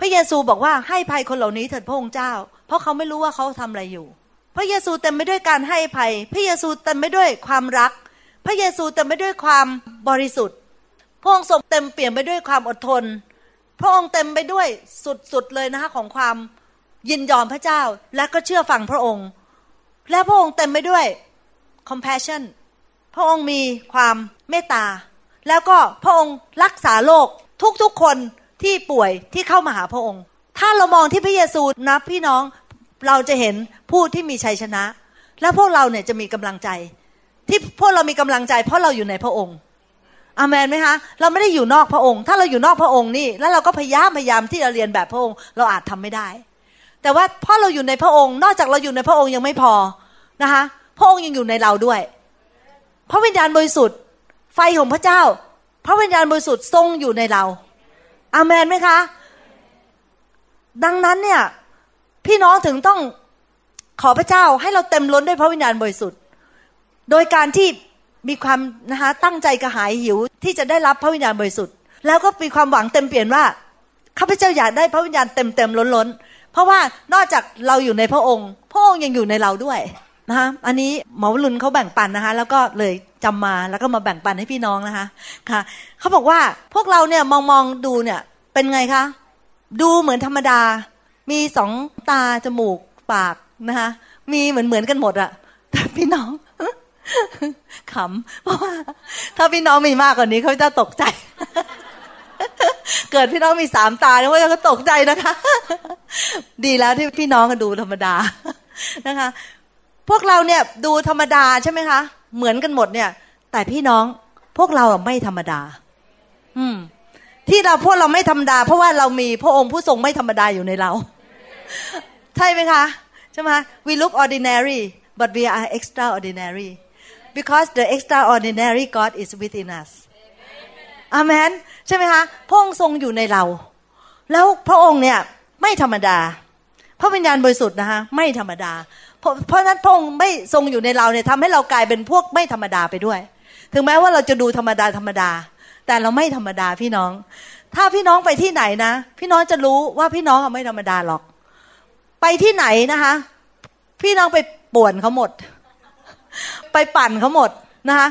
พระเยซูบอกว่าให้ภัยคนเหล่านี้เถิดพระองค์เจ้า เพราะเขาไม่รู้ว่าเขาทำอะไรอยู่ ระเยซูเต็มไปด้วยการให้ภัย พระเยซูเต็มไปด้วยความรัก พระเยซูเต็มไปด้วยความบริสุทธิ์ พระองค์ทรงเต็มเปลี่ยนไปด้วยความอดทน พระองค์เต็มไปด้วยสุดๆเลยนะคะของความยินยอมพระเจ้าและก็เชื่อฟังพระองค์ และพระองค์เต็มไปด้วย compassion พระองค์มีความเมตตา แล้วก็พระองค์รักษาโลกทุกๆคนที่ป่วยที่เข้ามาหาพระองค์ ถ้าเรามองที่พระเยซูนะพี่น้อง เราจะเห็นผู้ที่มีชัยชนะ และพวกเราเนี่ยจะมีกำลังใจ ที่พวกเรามีกำลังใจ เพราะเราอยู่ในพระองค์อามนไหมคะเราไม่ได้อยู่นอกพระองค์ ถ้าเราอยู่นอกพระองค์นี่แล้วเราก็พยายามพยายามที่จะเรียนแบบพระองค์ เราอาจทำไม่ได้ แต่ว่าเพราะเราอยู่ในพระองค์ นอกจากเราอยู่ในพระองค์ยังไม่พอนะคะพระองค์ยังอยู่ในเราด้วย พระวิญญาณบริสุทธิ์ไฟของพระเจ้า พระวิญญาณบริสุทธิ์ทรงอยู่ในเรา อาเมนไหมคะ ดังนั้นเนี่ย พี่น้องถึงต้องขอพระเจ้าให้เราเต็มล้นด้วยพระวิญญาณบริสุทธิ์ โดยการที่มีความนะคะตั้งใจกระหายหิวที่จะได้รับพระวิญญาณบริสุทธิ์ แล้วก็มีความหวังเต็มเปลี่ยนว่าข้าพเจ้าอยากได้พระวิญญาณเต็มเต็มล้นล้นเพราะว่านอกจากเราอยู่ในพระองค์ พระองค์ยังอยู่ในเราด้วยนะคะอันนี้หมอวลุนเขาแบ่งปันนะคะ แล้วก็เลยจำมาแล้วก็มาแบ่งปันให้พี่น้องนะคะค่ะเขาบอกว่าพวกเราเนี่ยมองมองดูเนี่ยเป็นไงคะดูเหมือนธรรมดา มีสองตาจมูกปากนะคะมีเหมือนเหมือนกันหมดอะแต่พี่น้องขำเพราะว่าถ้าพี่น้องมีมากกว่านี้เขาจะตกใจ เกิดพี่น้องมีสามตาเนี่ยว่าจะตกใจนะคะ ดีแล้วที่พี่น้องก็ดูธรรมดานะคะ พวกเราเนี่ยดูธรรมดาใช่ไหมคะ เหมือนกันหมดเนี่ย แต่พี่น้องพวกเราไม่ธรรมดา อืม ที่เราพวกเราไม่ธรรมดา เพราะว่าเรามีพระองค์ผู้ทรงไม่ธรรมดาอยู่ในเรา ใช่ไหมคะใช่ไหม we look ordinary but we are extraordinary because the extraordinary God is within us อาเมนใช่ไหมคะพระองค์ทรงอยู่ในเรา แล้วพระองค์เนี่ยไม่ธรรมดา พระวิญญาณบริสุทธิ์นะคะไม่ธรรมดา เพราะเพราะนั้นพระองค์ไม่ทรงอยู่ในเราเนี่ยทำให้เรากลายเป็นพวกไม่ธรรมดาไปด้วย ถึงแม้ว่าเราจะดูธรรมดาธรรมดา แต่เราไม่ธรรมดาพี่น้อง ถ้าพี่น้องไปที่ไหนนะ พี่น้องจะรู้ว่าพี่น้องไม่ธรรมดาหรอก ไปที่ไหนนะคะ พี่น้องไปป่วนเขาหมด ไปปั่นเขาหมดนะคะ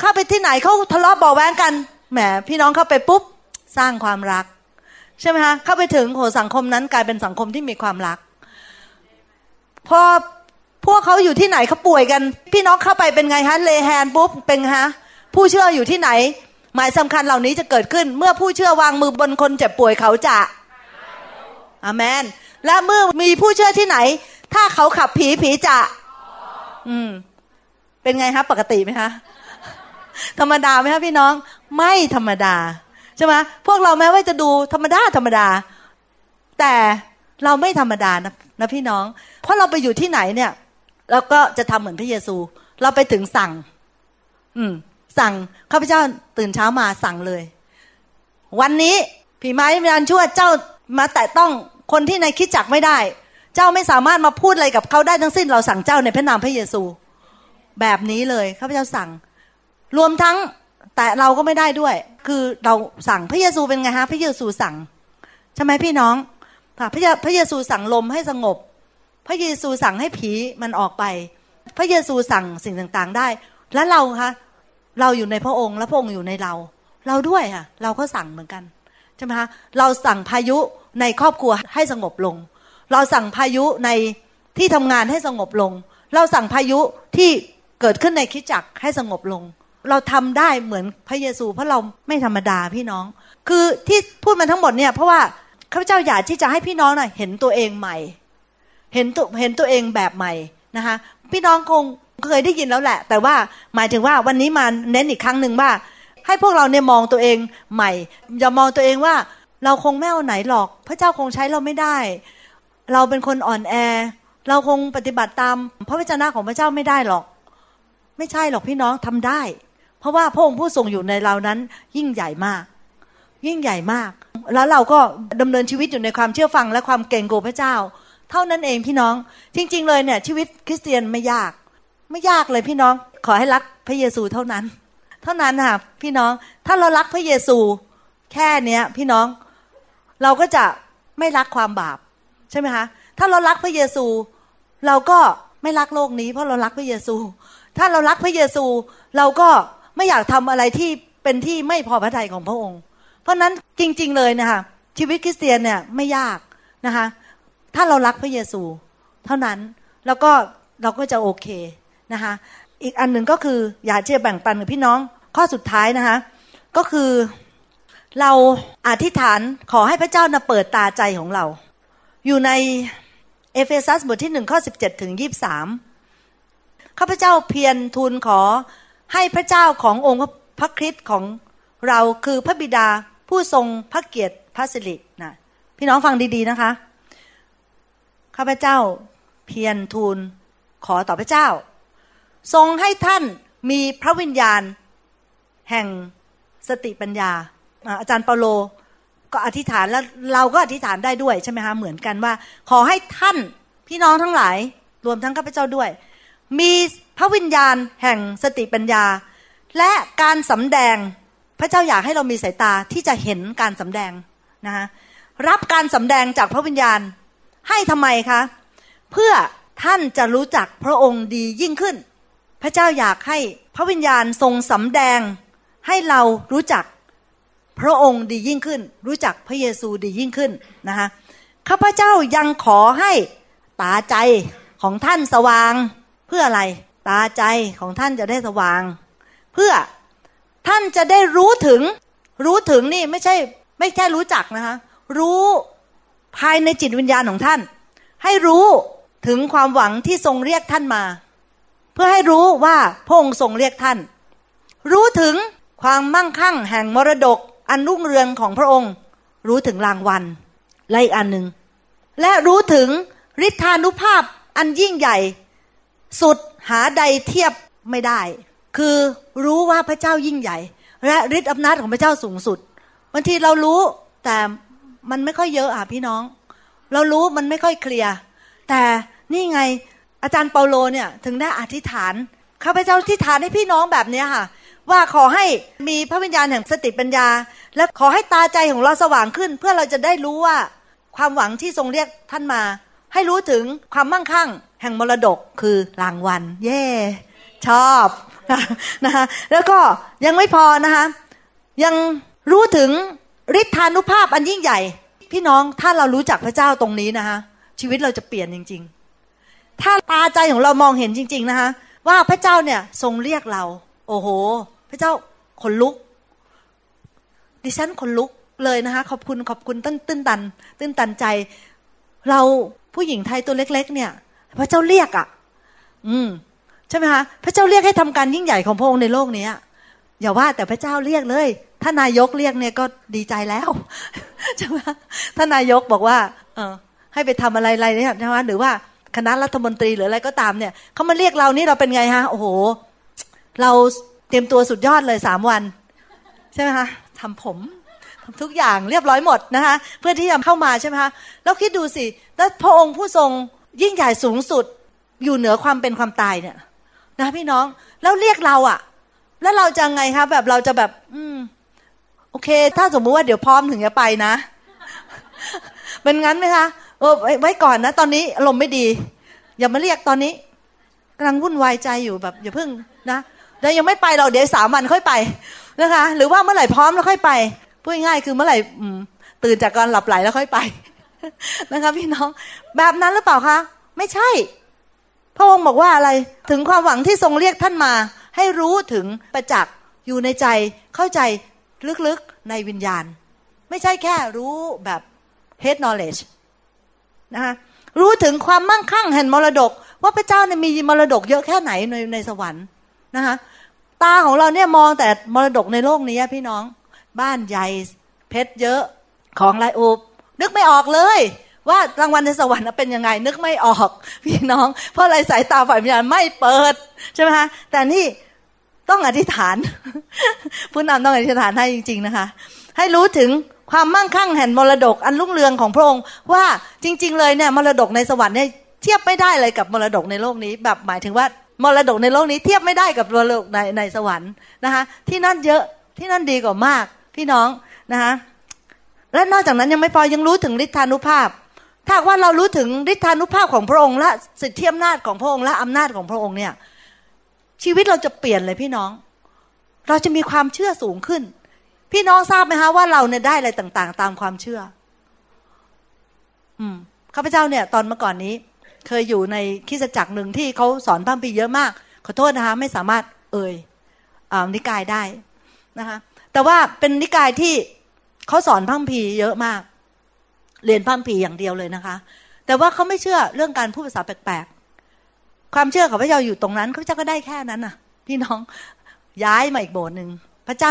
เข้าไปที่ไหนเขาทะเลาะเบาแวงกันแหมพี่น้องเข้าไปปุ๊บสร้างความรัก ใช่ไหมคะเข้าไปถึงโหสังคมนั้นกลายเป็นสังคมที่มีความรัก พอพวกเขาอยู่ที่ไหนเขาป่วยกัน พี่น้องเข้าไปเป็นไงฮะเลแฮนปุ๊บเป็นฮะผู้เชื่ออยู่ที่ไหน หมายสำคัญเหล่านี้จะเกิดขึ้น เมื่อผู้เชื่อวางมือบนคนเจ็บป่วยเขาจะอาเมน และเมื่อมีผู้เชื่อที่ไหน ถ้าเขาขับผีผีจะ อืม เป็นไงคะปกติไหมคะธรรมดาไหมคะพี่น้อง ไม่ธรรมดาใช่ไหมพวกเราแม้ว่าจะดูธรรมดาธรรมดา แต่เราไม่ธรรมดานะนะพี่น้อง เพราะเราไปอยู่ที่ไหนเนี่ยเราก็จะทำเหมือนพระเยซู เราไปถึงสั่ง อืม สั่งข้าพเจ้าตื่นเช้ามาสั่งเลย วันนี้ผีไม้วิญญาณชั่วเจ้ามาแตะต้อง คนที่ในคิดจักไม่ได้ เจ้าไม่สามารถมาพูดอะไรกับเขาได้ทั้งสิ้นเราสั่งเจ้าในพระนามพระเยซู แบบนี้เลยข้าพเจ้าสั่ง รวมทั้งแต่เราก็ไม่ได้ด้วย คือเราสั่งพระเยซูเป็นไงฮะพระเยซูสั่งใช่ไหมพี่น้องพระเยพระเยซูสั่งลมให้สงบ พระเยซูสั่งให้ผีมันออกไป พระเยซูสั่งสิ่งต่างๆได้ แล้วเราคะเราอยู่ในพระองค์และพระองค์อยู่ในเรา เราด้วยค่ะเราก็สั่งเหมือนกันใช่ไหมคะเราสั่งพายุ ในครอบครัวให้สงบลง เราสั่งพายุในที่ทำงานให้สงบลง เราสั่งพายุที่เกิดขึ้นในคิดจักให้สงบลง เราทำได้เหมือนพระเยซู เพราะเราไม่ธรรมดาพี่น้อง คือที่พูดมาทั้งหมดเนี่ยเพราะว่าข้าพเจ้าอยากที่จะให้พี่น้องน่ะเห็นตัวเองใหม่ เห็นตัวเห็นตัวเองแบบใหม่นะคะพี่น้องคงเคยได้ยินแล้วแหละ แต่ว่าหมายถึงว่าวันนี้มาเน้นอีกครั้งหนึ่งว่า ให้พวกเราเนี่ยมองตัวเองใหม่ อย่ามองตัวเองว่า เราคงไม่เอาไหนหรอก พระเจ้าคงใช้เราไม่ได้ เราเป็นคนอ่อนแอ เราคงปฏิบัติตาม พระวจนะของพระเจ้าไม่ได้หรอก ไม่ใช่หรอกพี่น้องทำได้ เพราะว่าพระองค์ผู้ทรงอยู่ในเรานั้น ยิ่งใหญ่มาก ยิ่งใหญ่มาก แล้วเราก็ดำเนินชีวิตอยู่ในความเชื่อฟังและความเกรงกลัวพระเจ้า เท่านั้นเองพี่น้อง จริง ๆ เลยเนี่ย ชีวิตคริสเตียนไม่ยาก ไม่ยากเลยพี่น้อง ขอให้รักพระเยซูเท่านั้น เท่านั้นค่ะพี่น้อง ถ้าเรารักพระเยซู แค่เนี้ยพี่น้อง เราก็จะไม่รักความบาป ใช่ไหมคะ ถ้าเรารักพระเยซู เราก็ไม่รักโลกนี้ เพราะเรารักพระเยซู ถ้าเรารักพระเยซู เราก็ไม่อยากทำอะไรที่เป็นที่ไม่พอพระทัยของพระองค์ เพราะนั้นจริง ๆเลยนะคะชีวิตคริสเตียนเนี่ยไม่ยากนะคะถ้าเรารักพระเยซู เท่านั้นแล้วก็เราก็จะโอเคนะคะอีกอันหนึ่งก็คืออยากจะแบ่งปันกับพี่น้องข้อสุดท้ายนะคะก็คือ เราอธิษฐานขอให้พระเจ้านะเปิดตาใจของเรา อยู่ในเอเฟซัสบทที่หนึ่งข้อสิบเจ็ดถึงยี่บสามข้าพเจ้าเพียรทูลขอให้พระเจ้าขององค์พระคริสต์ของเราคือพระบิดาผู้ทรงพระเกียรติพระสิรินะพี่น้องฟังดีๆนะคะ ข้าพเจ้าเพียรทูลขอต่อพระเจ้า ทรงให้ท่านมีพระวิญญาณ แห่งสติปัญญา อาจารย์เปาโลก็อธิษฐานแล้วเราก็อธิษฐานได้ด้วยใช่ไหมคะเหมือนกันว่า ขอให้ท่านพี่น้องทั้งหลาย รวมทั้งข้าพเจ้าด้วย มีพระวิญญาณแห่งสติปัญญา และการสำแดงพระเจ้าอยากให้เรามีสายตาที่จะเห็นการสำแดงนะคะรับการสำแดงจากพระวิญญาณให้ทำไมคะ เพื่อท่านจะรู้จักพระองค์ดียิ่งขึ้น พระเจ้าอยากให้พระวิญญาณทรงสำแดงให้เรารู้จัก พระองค์ดียิ่งขึ้น รู้จักพระเยซูดียิ่งขึ้นนะคะข้าพเจ้ายังขอให้ตาใจของท่านสว่าง เพื่ออะไรตาใจของท่านจะได้สว่าง เพื่อท่านจะได้รู้ถึง รู้ถึงนี่ไม่ใช่ ไม่แค่รู้จักนะคะ รู้ภายในจิตวิญญาณของท่าน ให้รู้ถึงความหวังที่ทรงเรียกท่านมา เพื่อให้รู้ว่าพระองค์ทรงเรียกท่าน รู้ถึงความมั่งคั่งแห่งมรดก อันรุ่งเรืองของพระองค์ รู้ถึงรางวัลและอีกอันหนึ่งและรู้ถึงฤทธานุภาพอันยิ่งใหญ่ สุดหาใดเทียบไม่ได้ คือรู้ว่าพระเจ้ายิ่งใหญ่ และฤทธิ์อำนาจของพระเจ้าสูงสุดบางทีเรารู้แต่มันไม่ค่อยเยอะอะพี่น้อง เรารู้มันไม่ค่อยเคลียร์แต่นี่ไงอาจารย์เปาโลเนี่ยถึงได้อธิษฐานข้าพเจ้าอธิษฐานให้พี่น้องแบบนี้ค่ะ ว่าขอให้มีพระวิญญาณแห่งสติปัญญา และขอให้ตาใจของเราสว่างขึ้น เพื่อเราจะได้รู้ว่า ความหวังที่ทรงเรียกท่านมา ให้รู้ถึงความมั่งคั่ง แห่งมรดกคือรางวัล เย่ชอบนะคะแล้วก็ยังไม่พอนะคะยังรู้ถึงฤทธานุภาพอันยิ่งใหญ่ พี่น้องถ้าเรารู้จักพระเจ้าตรงนี้นะคะชีวิตเราจะเปลี่ยนจริง ๆ ถ้าตาใจของเรามองเห็นจริง ๆนะคะว่าพระเจ้าเนี่ยทรงเรียกเรา โอ้โห พระเจ้าขนลุก ดิฉันขนลุกเลยนะคะ ขอบคุณขอบคุณตื้นตื้นตัน ตื้นตันใจ เราผู้หญิงไทยตัวเล็ก ๆ เนี่ย พระเจ้าเรียกอะ่ะ อืมใช่ไหมคะพระเจ้าเรียกให้ทำการยิ่งใหญ่ของพระองค์ในโลกนี้อย่าว่าแต่พระเจ้าเรียกเลยถ้านายกเรียกเนี่ยก็ดีใจแล้วใช่ไหมถ้านายกบอกว่า เออ ให้ไปทำอะไรอะไรเนี่ยใช่ไหมหรือว่าคณะรัฐมนตรีหรืออะไรก็ตามเนี่ยเขามาเรียกเรานี่เราเป็นไงฮะโอ้โห เราเตรียมตัวสุดยอดเลยสามวัน ใช่ไหมคะ ทำผมทำทุกอย่างเรียบร้อยหมดนะคะเพื่อที่จะเข้ามาใช่ไหมคะแล้วคิดดูสิแล้วพระองค์ผู้ทรงยิ่งใหญ่สูงสุดอยู่เหนือความเป็นความตายเนี่ยนะพี่น้องแล้วเรียกเราอะ่ะแล้วเราจะไงคะแบบเราจะแบบ อืม โอเค ถ้าสมมุติว่าเดี๋ยวพร้อมถึงจะไปนะเป็นงั้นไหมคะเออไว้ก่อนนะ ตอนนี้อารมณ์ไม่ดี อย่ามาเรียกตอนนี้กำลังวุ่นวายใจอยู่แบบ อย่าเพิ่งนะเดี๋ยวยังไม่ไปเราเดี๋ยวสามวันค่อยไป นะคะ หรือว่าเมื่อไหร่พร้อมแล้วค่อยไปพูดง่ายคือเมื่อไหร่ตื่นจากการหลับไหลแล้วค่อยไปนะคะพี่น้องแบบนั้นหรือเปล่าคะไม่ใช่ พระองค์บอกว่าอะไรถึงความหวังที่ทรงเรียกท่านมา ให้รู้ถึงประจักษ์อยู่ในใจเข้าใจลึกๆในวิญญาณ ไม่ใช่แค่รู้แบบ head knowledge นะคะรู้ถึงความมั่งคั่งแห่งมรดก ว่าพระเจ้าเนี่ยมีมรดกเยอะแค่ไหนในในสวรรค์นะคะ ตาของเราเนี่ยมองแต่มรดกในโลกนี้พี่น้อง บ้านใหญ่เพชรเยอะของไรโอบนึกไม่ออกเลย ว่ารางวัลในสวรรค์เป็นยังไง นึกไม่ออก พี่น้อง เพราะอะไรสายตาฝ่ายวิญญาณไม่เปิดใช่ไหมคะแต่นี่ต้องอธิษฐานผู้นำต้องอธิษฐานให้จริง ๆนะคะ ให้รู้ถึงความมั่งคั่งแห่งมรดกอันรุ่งเรืองของพระองค์ว่าจริง ๆ เลยเนี่ยมรดกในสวรรค์เนี่ยเทียบไม่ได้เลยกับมรดกในโลกนี้ แบบหมายถึงว่า มรดกในโลกนี้เทียบไม่ได้กับมรดกในในสวรรค์นะคะ ที่นั่นเยอะที่นั่นดีกว่ามาก พี่น้องนะคะและนอกจากนั้นยังไม่พอยังรู้ถึงฤทธานุภาพ ถ้าว่าเรารู้ถึงฤทธานุภาพของพระองค์และสิทธิอำนาจของพระองค์และอำนาจของพระองค์เนี่ย ชีวิตเราจะเปลี่ยนเลยพี่น้อง เราจะมีความเชื่อสูงขึ้น พี่น้องทราบไหมคะว่าเราเนี่ยได้อะไรต่าง ๆ ตามความเชื่อ อืมข้าพเจ้าเนี่ย ตอนเมื่อก่อนนี้ เคยอยู่ในคริสจักรหนึ่งที่เขาสอนพระคัมภีเยอะมาก ขอโทษนะคะไม่สามารถเอ่ยนิกายได้นะคะแต่ว่าเป็นนิกายที่เขาสอนพระคัมภีเยอะมาก เรียนพระคัมภีอย่างเดียวเลยนะคะ แต่ว่าเขาไม่เชื่อเรื่องการพูดภาษาแปลกๆความเชื่อของพระเจ้าอยู่ตรงนั้นข้าพเจ้าก็ได้แค่นั้นน่ะ พี่น้องย้ายมาอีกโบสถ์หนึ่งพระเจ้า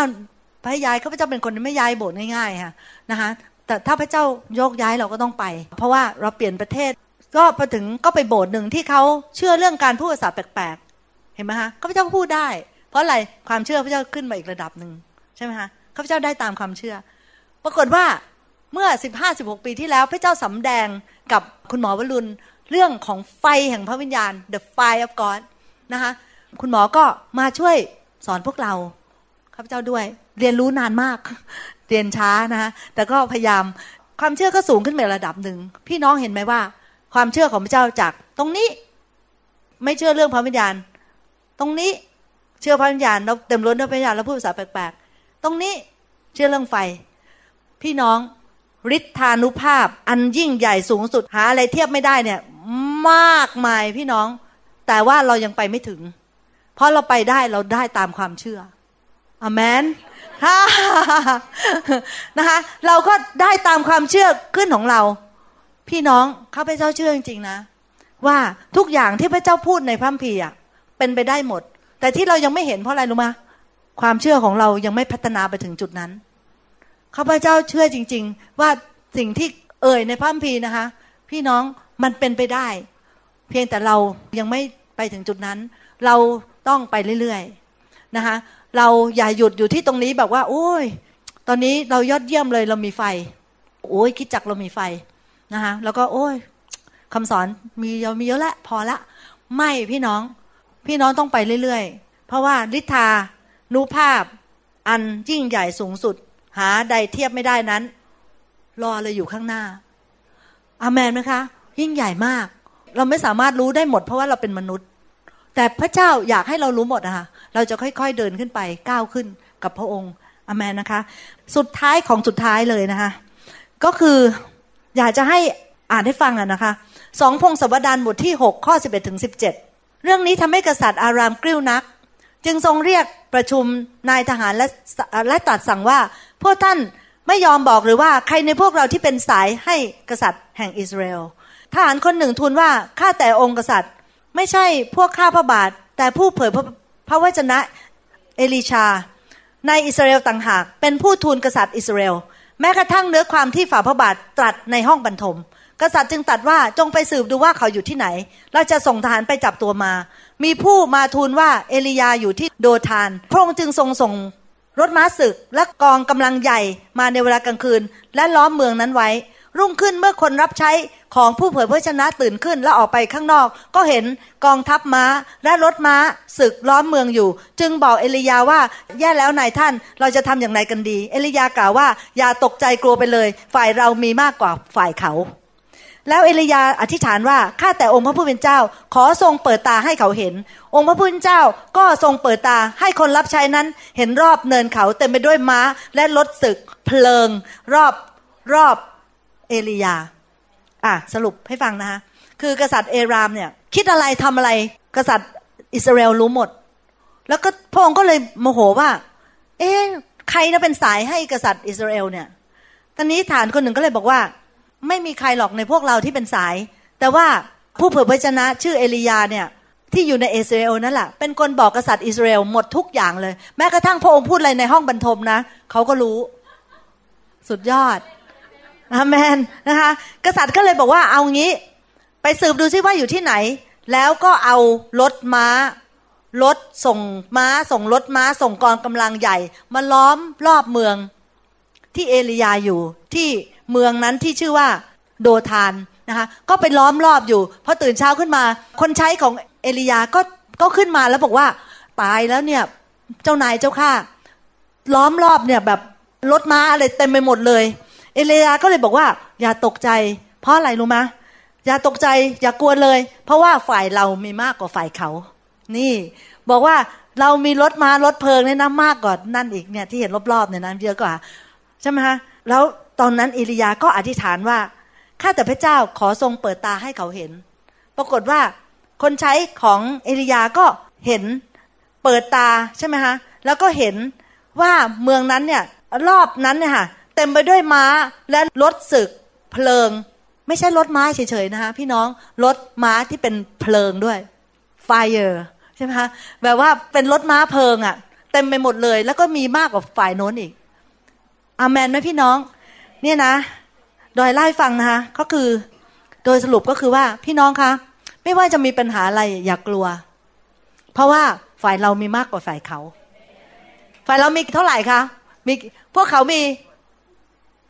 พระยายข้าพเจ้าเป็นคนที่ไม่ย้ายโบสถ์ง่ายๆค่ะนะคะแต่ถ้าพระเจ้ายกย้ายเราก็ต้องไป เพราะว่าเราเปลี่ยนประเทศ ก็ไปถึงก็ไปโบสถ์หนึ่งที่เขาเชื่อเรื่องการพูดภาษาแปลกๆ เห็นไหมคะข้าพเจ้าพูดได้ เพราะอะไรความเชื่อพระเจ้าขึ้นมาอีกระดับหนึ่งใช่ไหมคะข้าพเจ้าได้ตามความเชื่อ ปรากฏว่าเมื่อสิบห้าสิบหกปีที่แล้ว พระเจ้าสำแดงกับคุณหมอวรุณเรื่องของไฟแห่งพระวิญญาณ the fire of God นะคะคุณหมอก็มาช่วยสอนพวกเราข้าพเจ้าด้วย เรียนรู้นานมาก เรียนช้านะคะแต่ก็พยายามความเชื่อก็สูงขึ้นไประดับหนึ่งพี่น้องเห็นไหมว่า ความเชื่อของพระเจ้าจากตรงนี้ ไม่เชื่อเรื่องพระวิญญาณ ตรงนี้เชื่อพระวิญญาณเราเต็มล้นด้วยพระวิญญาณแล้วพูดภาษาแปลกๆ ตรงนี้เชื่อเรื่องไฟ พี่น้องฤทธานุภาพ อันยิ่งใหญ่สูงสุดหาอะไรเทียบไม่ได้เนี่ย มากมายพี่น้อง แต่ว่าเรายังไปไม่ถึง เพราะเราไปได้เราได้ตามความเชื่ออเมนนะคะ เราก็ได้ตามความเชื่อขึ้นของเรา พี่น้องข้าพเจ้าเชื่อจริงๆนะ ว่าทุกอย่างที่พระเจ้าพูดในพระคัมภีร์เป็นไปได้หมด แต่ที่เรายังไม่เห็นเพราะอะไรรู้ไหมความเชื่อของเรายังไม่พัฒนาไปถึงจุดนั้นข้าพเจ้าเชื่อจริง ๆ ว่าสิ่งที่เอ่ยในพระคัมภีร์นะคะ พี่น้องมันเป็นไปได้ เพียงแต่เรายังไม่ไปถึงจุดนั้น เราต้องไปเรื่อยๆนะคะเราอย่าหยุดอยู่ที่ตรงนี้แบบว่า โอ้ย ตอนนี้เรายอดเยี่ยมเลยเรามีไฟ โอ้ยคิดจักเรามีไฟ นะคะแล้วก็โอ้ยคำสอนมีเรามีเยอะแล้วพอละ ไม่พี่น้อง พี่น้องต้องไปเรื่อยๆ เพราะว่าลิทานุภาพ อันยิ่งใหญ่สูงสุด หาใดเทียบไม่ได้นั้น รอเลยอยู่ข้างหน้าอาเมนไหมคะ ยิ่งใหญ่มาก เราไม่สามารถรู้ได้หมด เพราะว่าเราเป็นมนุษย์ แต่พระเจ้าอยากให้เรารู้หมดนะคะเราจะค่อยๆเดินขึ้นไปก้าวขึ้นกับพระองค์อเมนนะคะ สุดท้ายของสุดท้ายเลยนะคะ ก็คือ อยากจะให้อ่านให้ฟังอะนะคะสองพงศวดารบทที่ 6 ข้อ 11ถึง17 เรื่องนี้ทำให้กษัตริย์อารามกริ้วนัก จึงทรงเรียกประชุมนายทหารและและตัดสั่งว่า พวกท่านไม่ยอมบอกหรือว่าใครในพวกเราที่เป็นสายให้กษัตริย์แห่งอิสราเอลทหารคนหนึ่งทูลว่าข้าแต่องค์กษัตริย์ ไม่ใช่พวกข้าพระบาท แต่ผู้เผยพระพระวจนะเอลิชา ในอิสราเอลต่างหาก เป็นผู้ทูลกษัตริย์อิสราเอล แม้กระทั่งเนื้อความที่ฝ่าพระบาทตรัสในห้องบรรทม กษัตริย์จึงตรัสว่าจงไปสืบดูว่าเขาอยู่ที่ไหน เราจะส่งทหารไปจับตัวมา มีผู้มาทูลว่าเอลียาอยู่ที่โดทาน พระองค์จึงทรงส่งรถม้าศึกและกองกำลังใหญ่มาในเวลากลางคืน และล้อมเมืองนั้นไว้ รุ่งขึ้นเมื่อคนรับใช้ของผู้เผยพระชนะตื่นขึ้นและออกไปข้างนอก ก็เห็นกองทัพม้าและรถม้าศึกล้อมเมืองอยู่ จึงบอกเอลียาว่าแย่แล้วนายท่านเราจะทำอย่างไรกันดี เอลียากล่าวว่าอย่าตกใจกลัวไปเลย ฝ่ายเรามีมากกว่าฝ่ายเขา แล้วเอลียาอธิษฐานว่าข้าแต่องค์พระผู้เป็นเจ้า ขอทรงเปิดตาให้เขาเห็น องค์พระผู้เป็นเจ้าก็ทรงเปิดตาให้คนรับใช้นั้น เห็นรอบเนินเขาเต็มไปด้วยม้าและรถศึกเพลิง รอบรอบ เอลียา อะสรุปให้ฟังนะคะคือกษัตริย์เอรามเนี่ย คิดอะไรทำอะไร กษัตริย์อิสราเอลรู้หมด แล้วก็พระองค์ก็เลยโมโหว่า เอ๊ะใครนะเป็นสายให้กษัตริย์อิสราเอลเนี่ย ตอนนี้ฐานคนหนึ่งก็เลยบอกว่า ไม่มีใครหรอกในพวกเราที่เป็นสาย แต่ว่าผู้เผยพระชนะชื่อเอลียาเนี่ยที่อยู่ในอิสราเอลนั่นแหละเป็นคนบอกกษัตริย์อิสราเอลหมดทุกอย่างเลย แม้กระทั่งพระองค์พูดอะไรในห้องบรรทมนะเขาก็รู้ สุดยอด อาเมนนะคะ กษัตริย์ก็เลยบอกว่าเอางี้ ไปสืบดูซิว่าอยู่ที่ไหน แล้วก็เอารถม้ารถส่งม้าส่งรถม้าส่งกองกำลังใหญ่ มาล้อมรอบเมืองที่เอลียาอยู่ที่เมืองนั้นที่ชื่อว่าโดทานนะคะก็ไปล้อมรอบอยู่พอตื่นเช้าขึ้นมา คนใช้ของเอลียาก็ก็ขึ้นมาแล้วบอกว่าตายแล้วเนี่ยเจ้านายเจ้าข้าล้อมรอบเนี่ยแบบรถม้าอะไรเต็มไปหมดเลย เอลียาก็เลยบอกว่า อย่าตกใจ เพราะอะไรรู้ไหมอย่าตกใจ อย่ากลัวเลย เพราะว่าฝ่ายเรามีมากกว่าฝ่ายเขา นี่ บอกว่าเรามีรถมารถเพลิงเนี่ยนะมากกว่านั่นอีกเนี่ยที่เห็นรอบๆเนี่ยนะเยอะกว่าใช่ไหมคะแล้วตอนนั้นเอิริยาก็อธิษฐานว่าข้าแต่พระเจ้าขอทรงเปิดตาให้เขาเห็น ปรากฏว่าคนใช้ของเอลียาก็เห็นเปิดตาใช่ไหมคะแล้วก็เห็นว่าเมืองนั้นเนี่ยรอบนั้นเนี่ยค่ะ เต็มไปด้วยม้าและรถศึกเพลิง ไม่ใช่รถม้าเฉยๆนะคะพี่น้องรถม้าที่เป็นเพลิงด้วย fire ใช่ไหมคะแบบว่าเป็นรถม้าเพลิงอะ่ะ เต็มไปหมดเลย แล้วก็มีมากกว่าฝ่ายโน้นอีกอามันไหมพี่น้อง เนี่ยนะโดยไล่ฟังนะคะก็คือโดยสรุปก็คือว่าพี่น้องคะไม่ว่าจะมีปัญหาอะไรอย่ากกลัว เพราะว่าฝ่ายเรามีมากกว่าฝ่ายเขา ฝ่ายเรามีเท่าไหร่คะมีพวกเขามี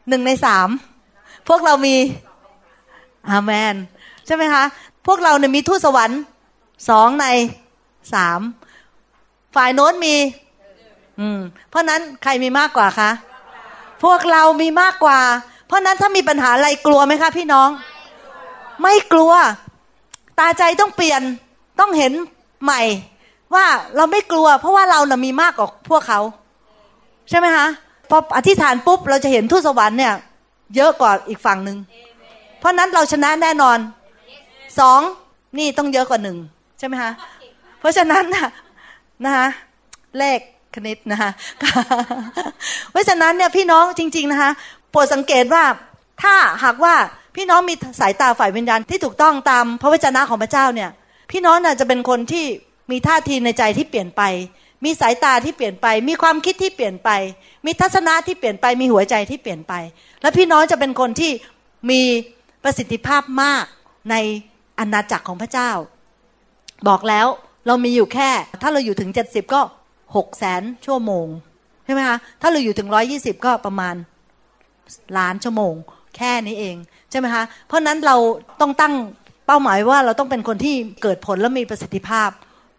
หนึ่งในสามพวกเรามีอาเมน ใช่ไหมคะ พวกเราเนี่ยมีทูตสวรรค์สองในสามฝ่ายโน้นมี อืม เพราะนั้นใครมีมากกว่าคะ พวกเรามีมากกว่า เพราะนั้นถ้ามีปัญหาอะไรกลัวไหมคะ พี่น้อง ไม่กลัว ตาใจต้องเปลี่ยนต้องเห็นใหม่ ว่าเราไม่กลัว เพราะว่าเรานะ่ะมีมากกว่าพวกเขา ใช่ไหมคะ พออธิษฐานปุ๊บเราจะเห็นทูตสวรรค์เนี่ยเยอะกว่าอีกฝั่งหนึ่งเพราะนั้นเราชนะแน่นอนสองนี่ต้องเยอะกว่าหนึ่งใช่ไหมคะเพราะฉะนั้นนะนะคะเลขคณิตนะคะเพราะฉะนั้นเนี่ยพี่น้องจริง ๆนะคะโปรดสังเกตว่าถ้าหากว่าพี่น้องมีสายตาฝ่ายวิญญาณที่ถูกต้องตามพระวจนะของพระเจ้าเนี่ย พี่น้องน่ะจะเป็นคนที่มีท่าทีในใจที่เปลี่ยนไป มีสายตาที่เปลี่ยนไป มีความคิดที่เปลี่ยนไป มีทัศนะที่เปลี่ยนไปมีหัวใจที่เปลี่ยนไป และพี่น้องจะเป็นคนที่มีประสิทธิภาพมากในอาณาจักรของพระเจ้า บอกแล้วเรามีอยู่แค่ ถ้าเราอยู่ถึงเจ็ดสิบก็หกแสนชั่วโมงใช่ไหมคะถ้าเราอยู่ถึงร้อยี่สิบก็ประมาณล้านชั่วโมง แค่นี้เองใช่ไหมคะเพราะนั้นเราต้องตั้งเป้าหมายว่าเราต้องเป็นคนที่เกิดผลและมีประสิทธิภาพ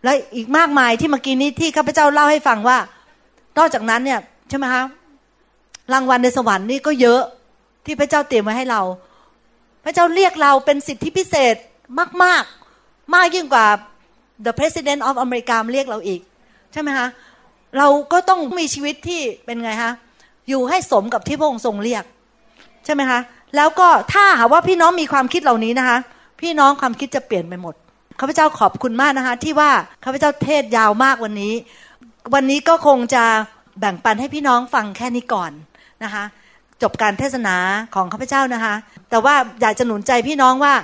และอีกมากมายที่เมื่อกี้นี้ที่ข้าพเจ้าเล่าให้ฟังว่า นอกจากนั้นเนี่ยใช่ไหมคะรางวัลในสวรรค์นี่ก็เยอะที่พระเจ้าเตรียมไว้ให้เรา พระเจ้าเรียกเราเป็นสิทธิพิเศษมาก ๆมากยิ่งกว่า the president of อเมริกาเรียกเราอีก ใช่ไหมคะเราก็ต้องมีชีวิตที่เป็นไงคะอยู่ให้สมกับที่พระองค์ทรงเรียก ใช่ไหมคะแล้วก็ถ้าหาว่าพี่น้องมีความคิดเหล่านี้นะคะ พี่น้องความคิดจะเปลี่ยนไปหมด ข้าพเจ้าขอบคุณมากนะคะ ที่ว่าข้าพเจ้าเทศยาวมากวันนี้ วันนี้ก็คงจะแบ่งปันให้พี่น้องฟังแค่นี้ก่อนนะคะ จบการเทศนาของข้าพเจ้านะคะ แต่ว่าอยากจะหนุนใจพี่น้องว่า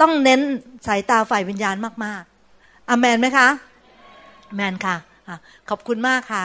ต้องเน้นสายตาฝ่ายวิญญาณมากๆอเมนไหมคะแมนค่ะอะขอบคุณมากค่ะ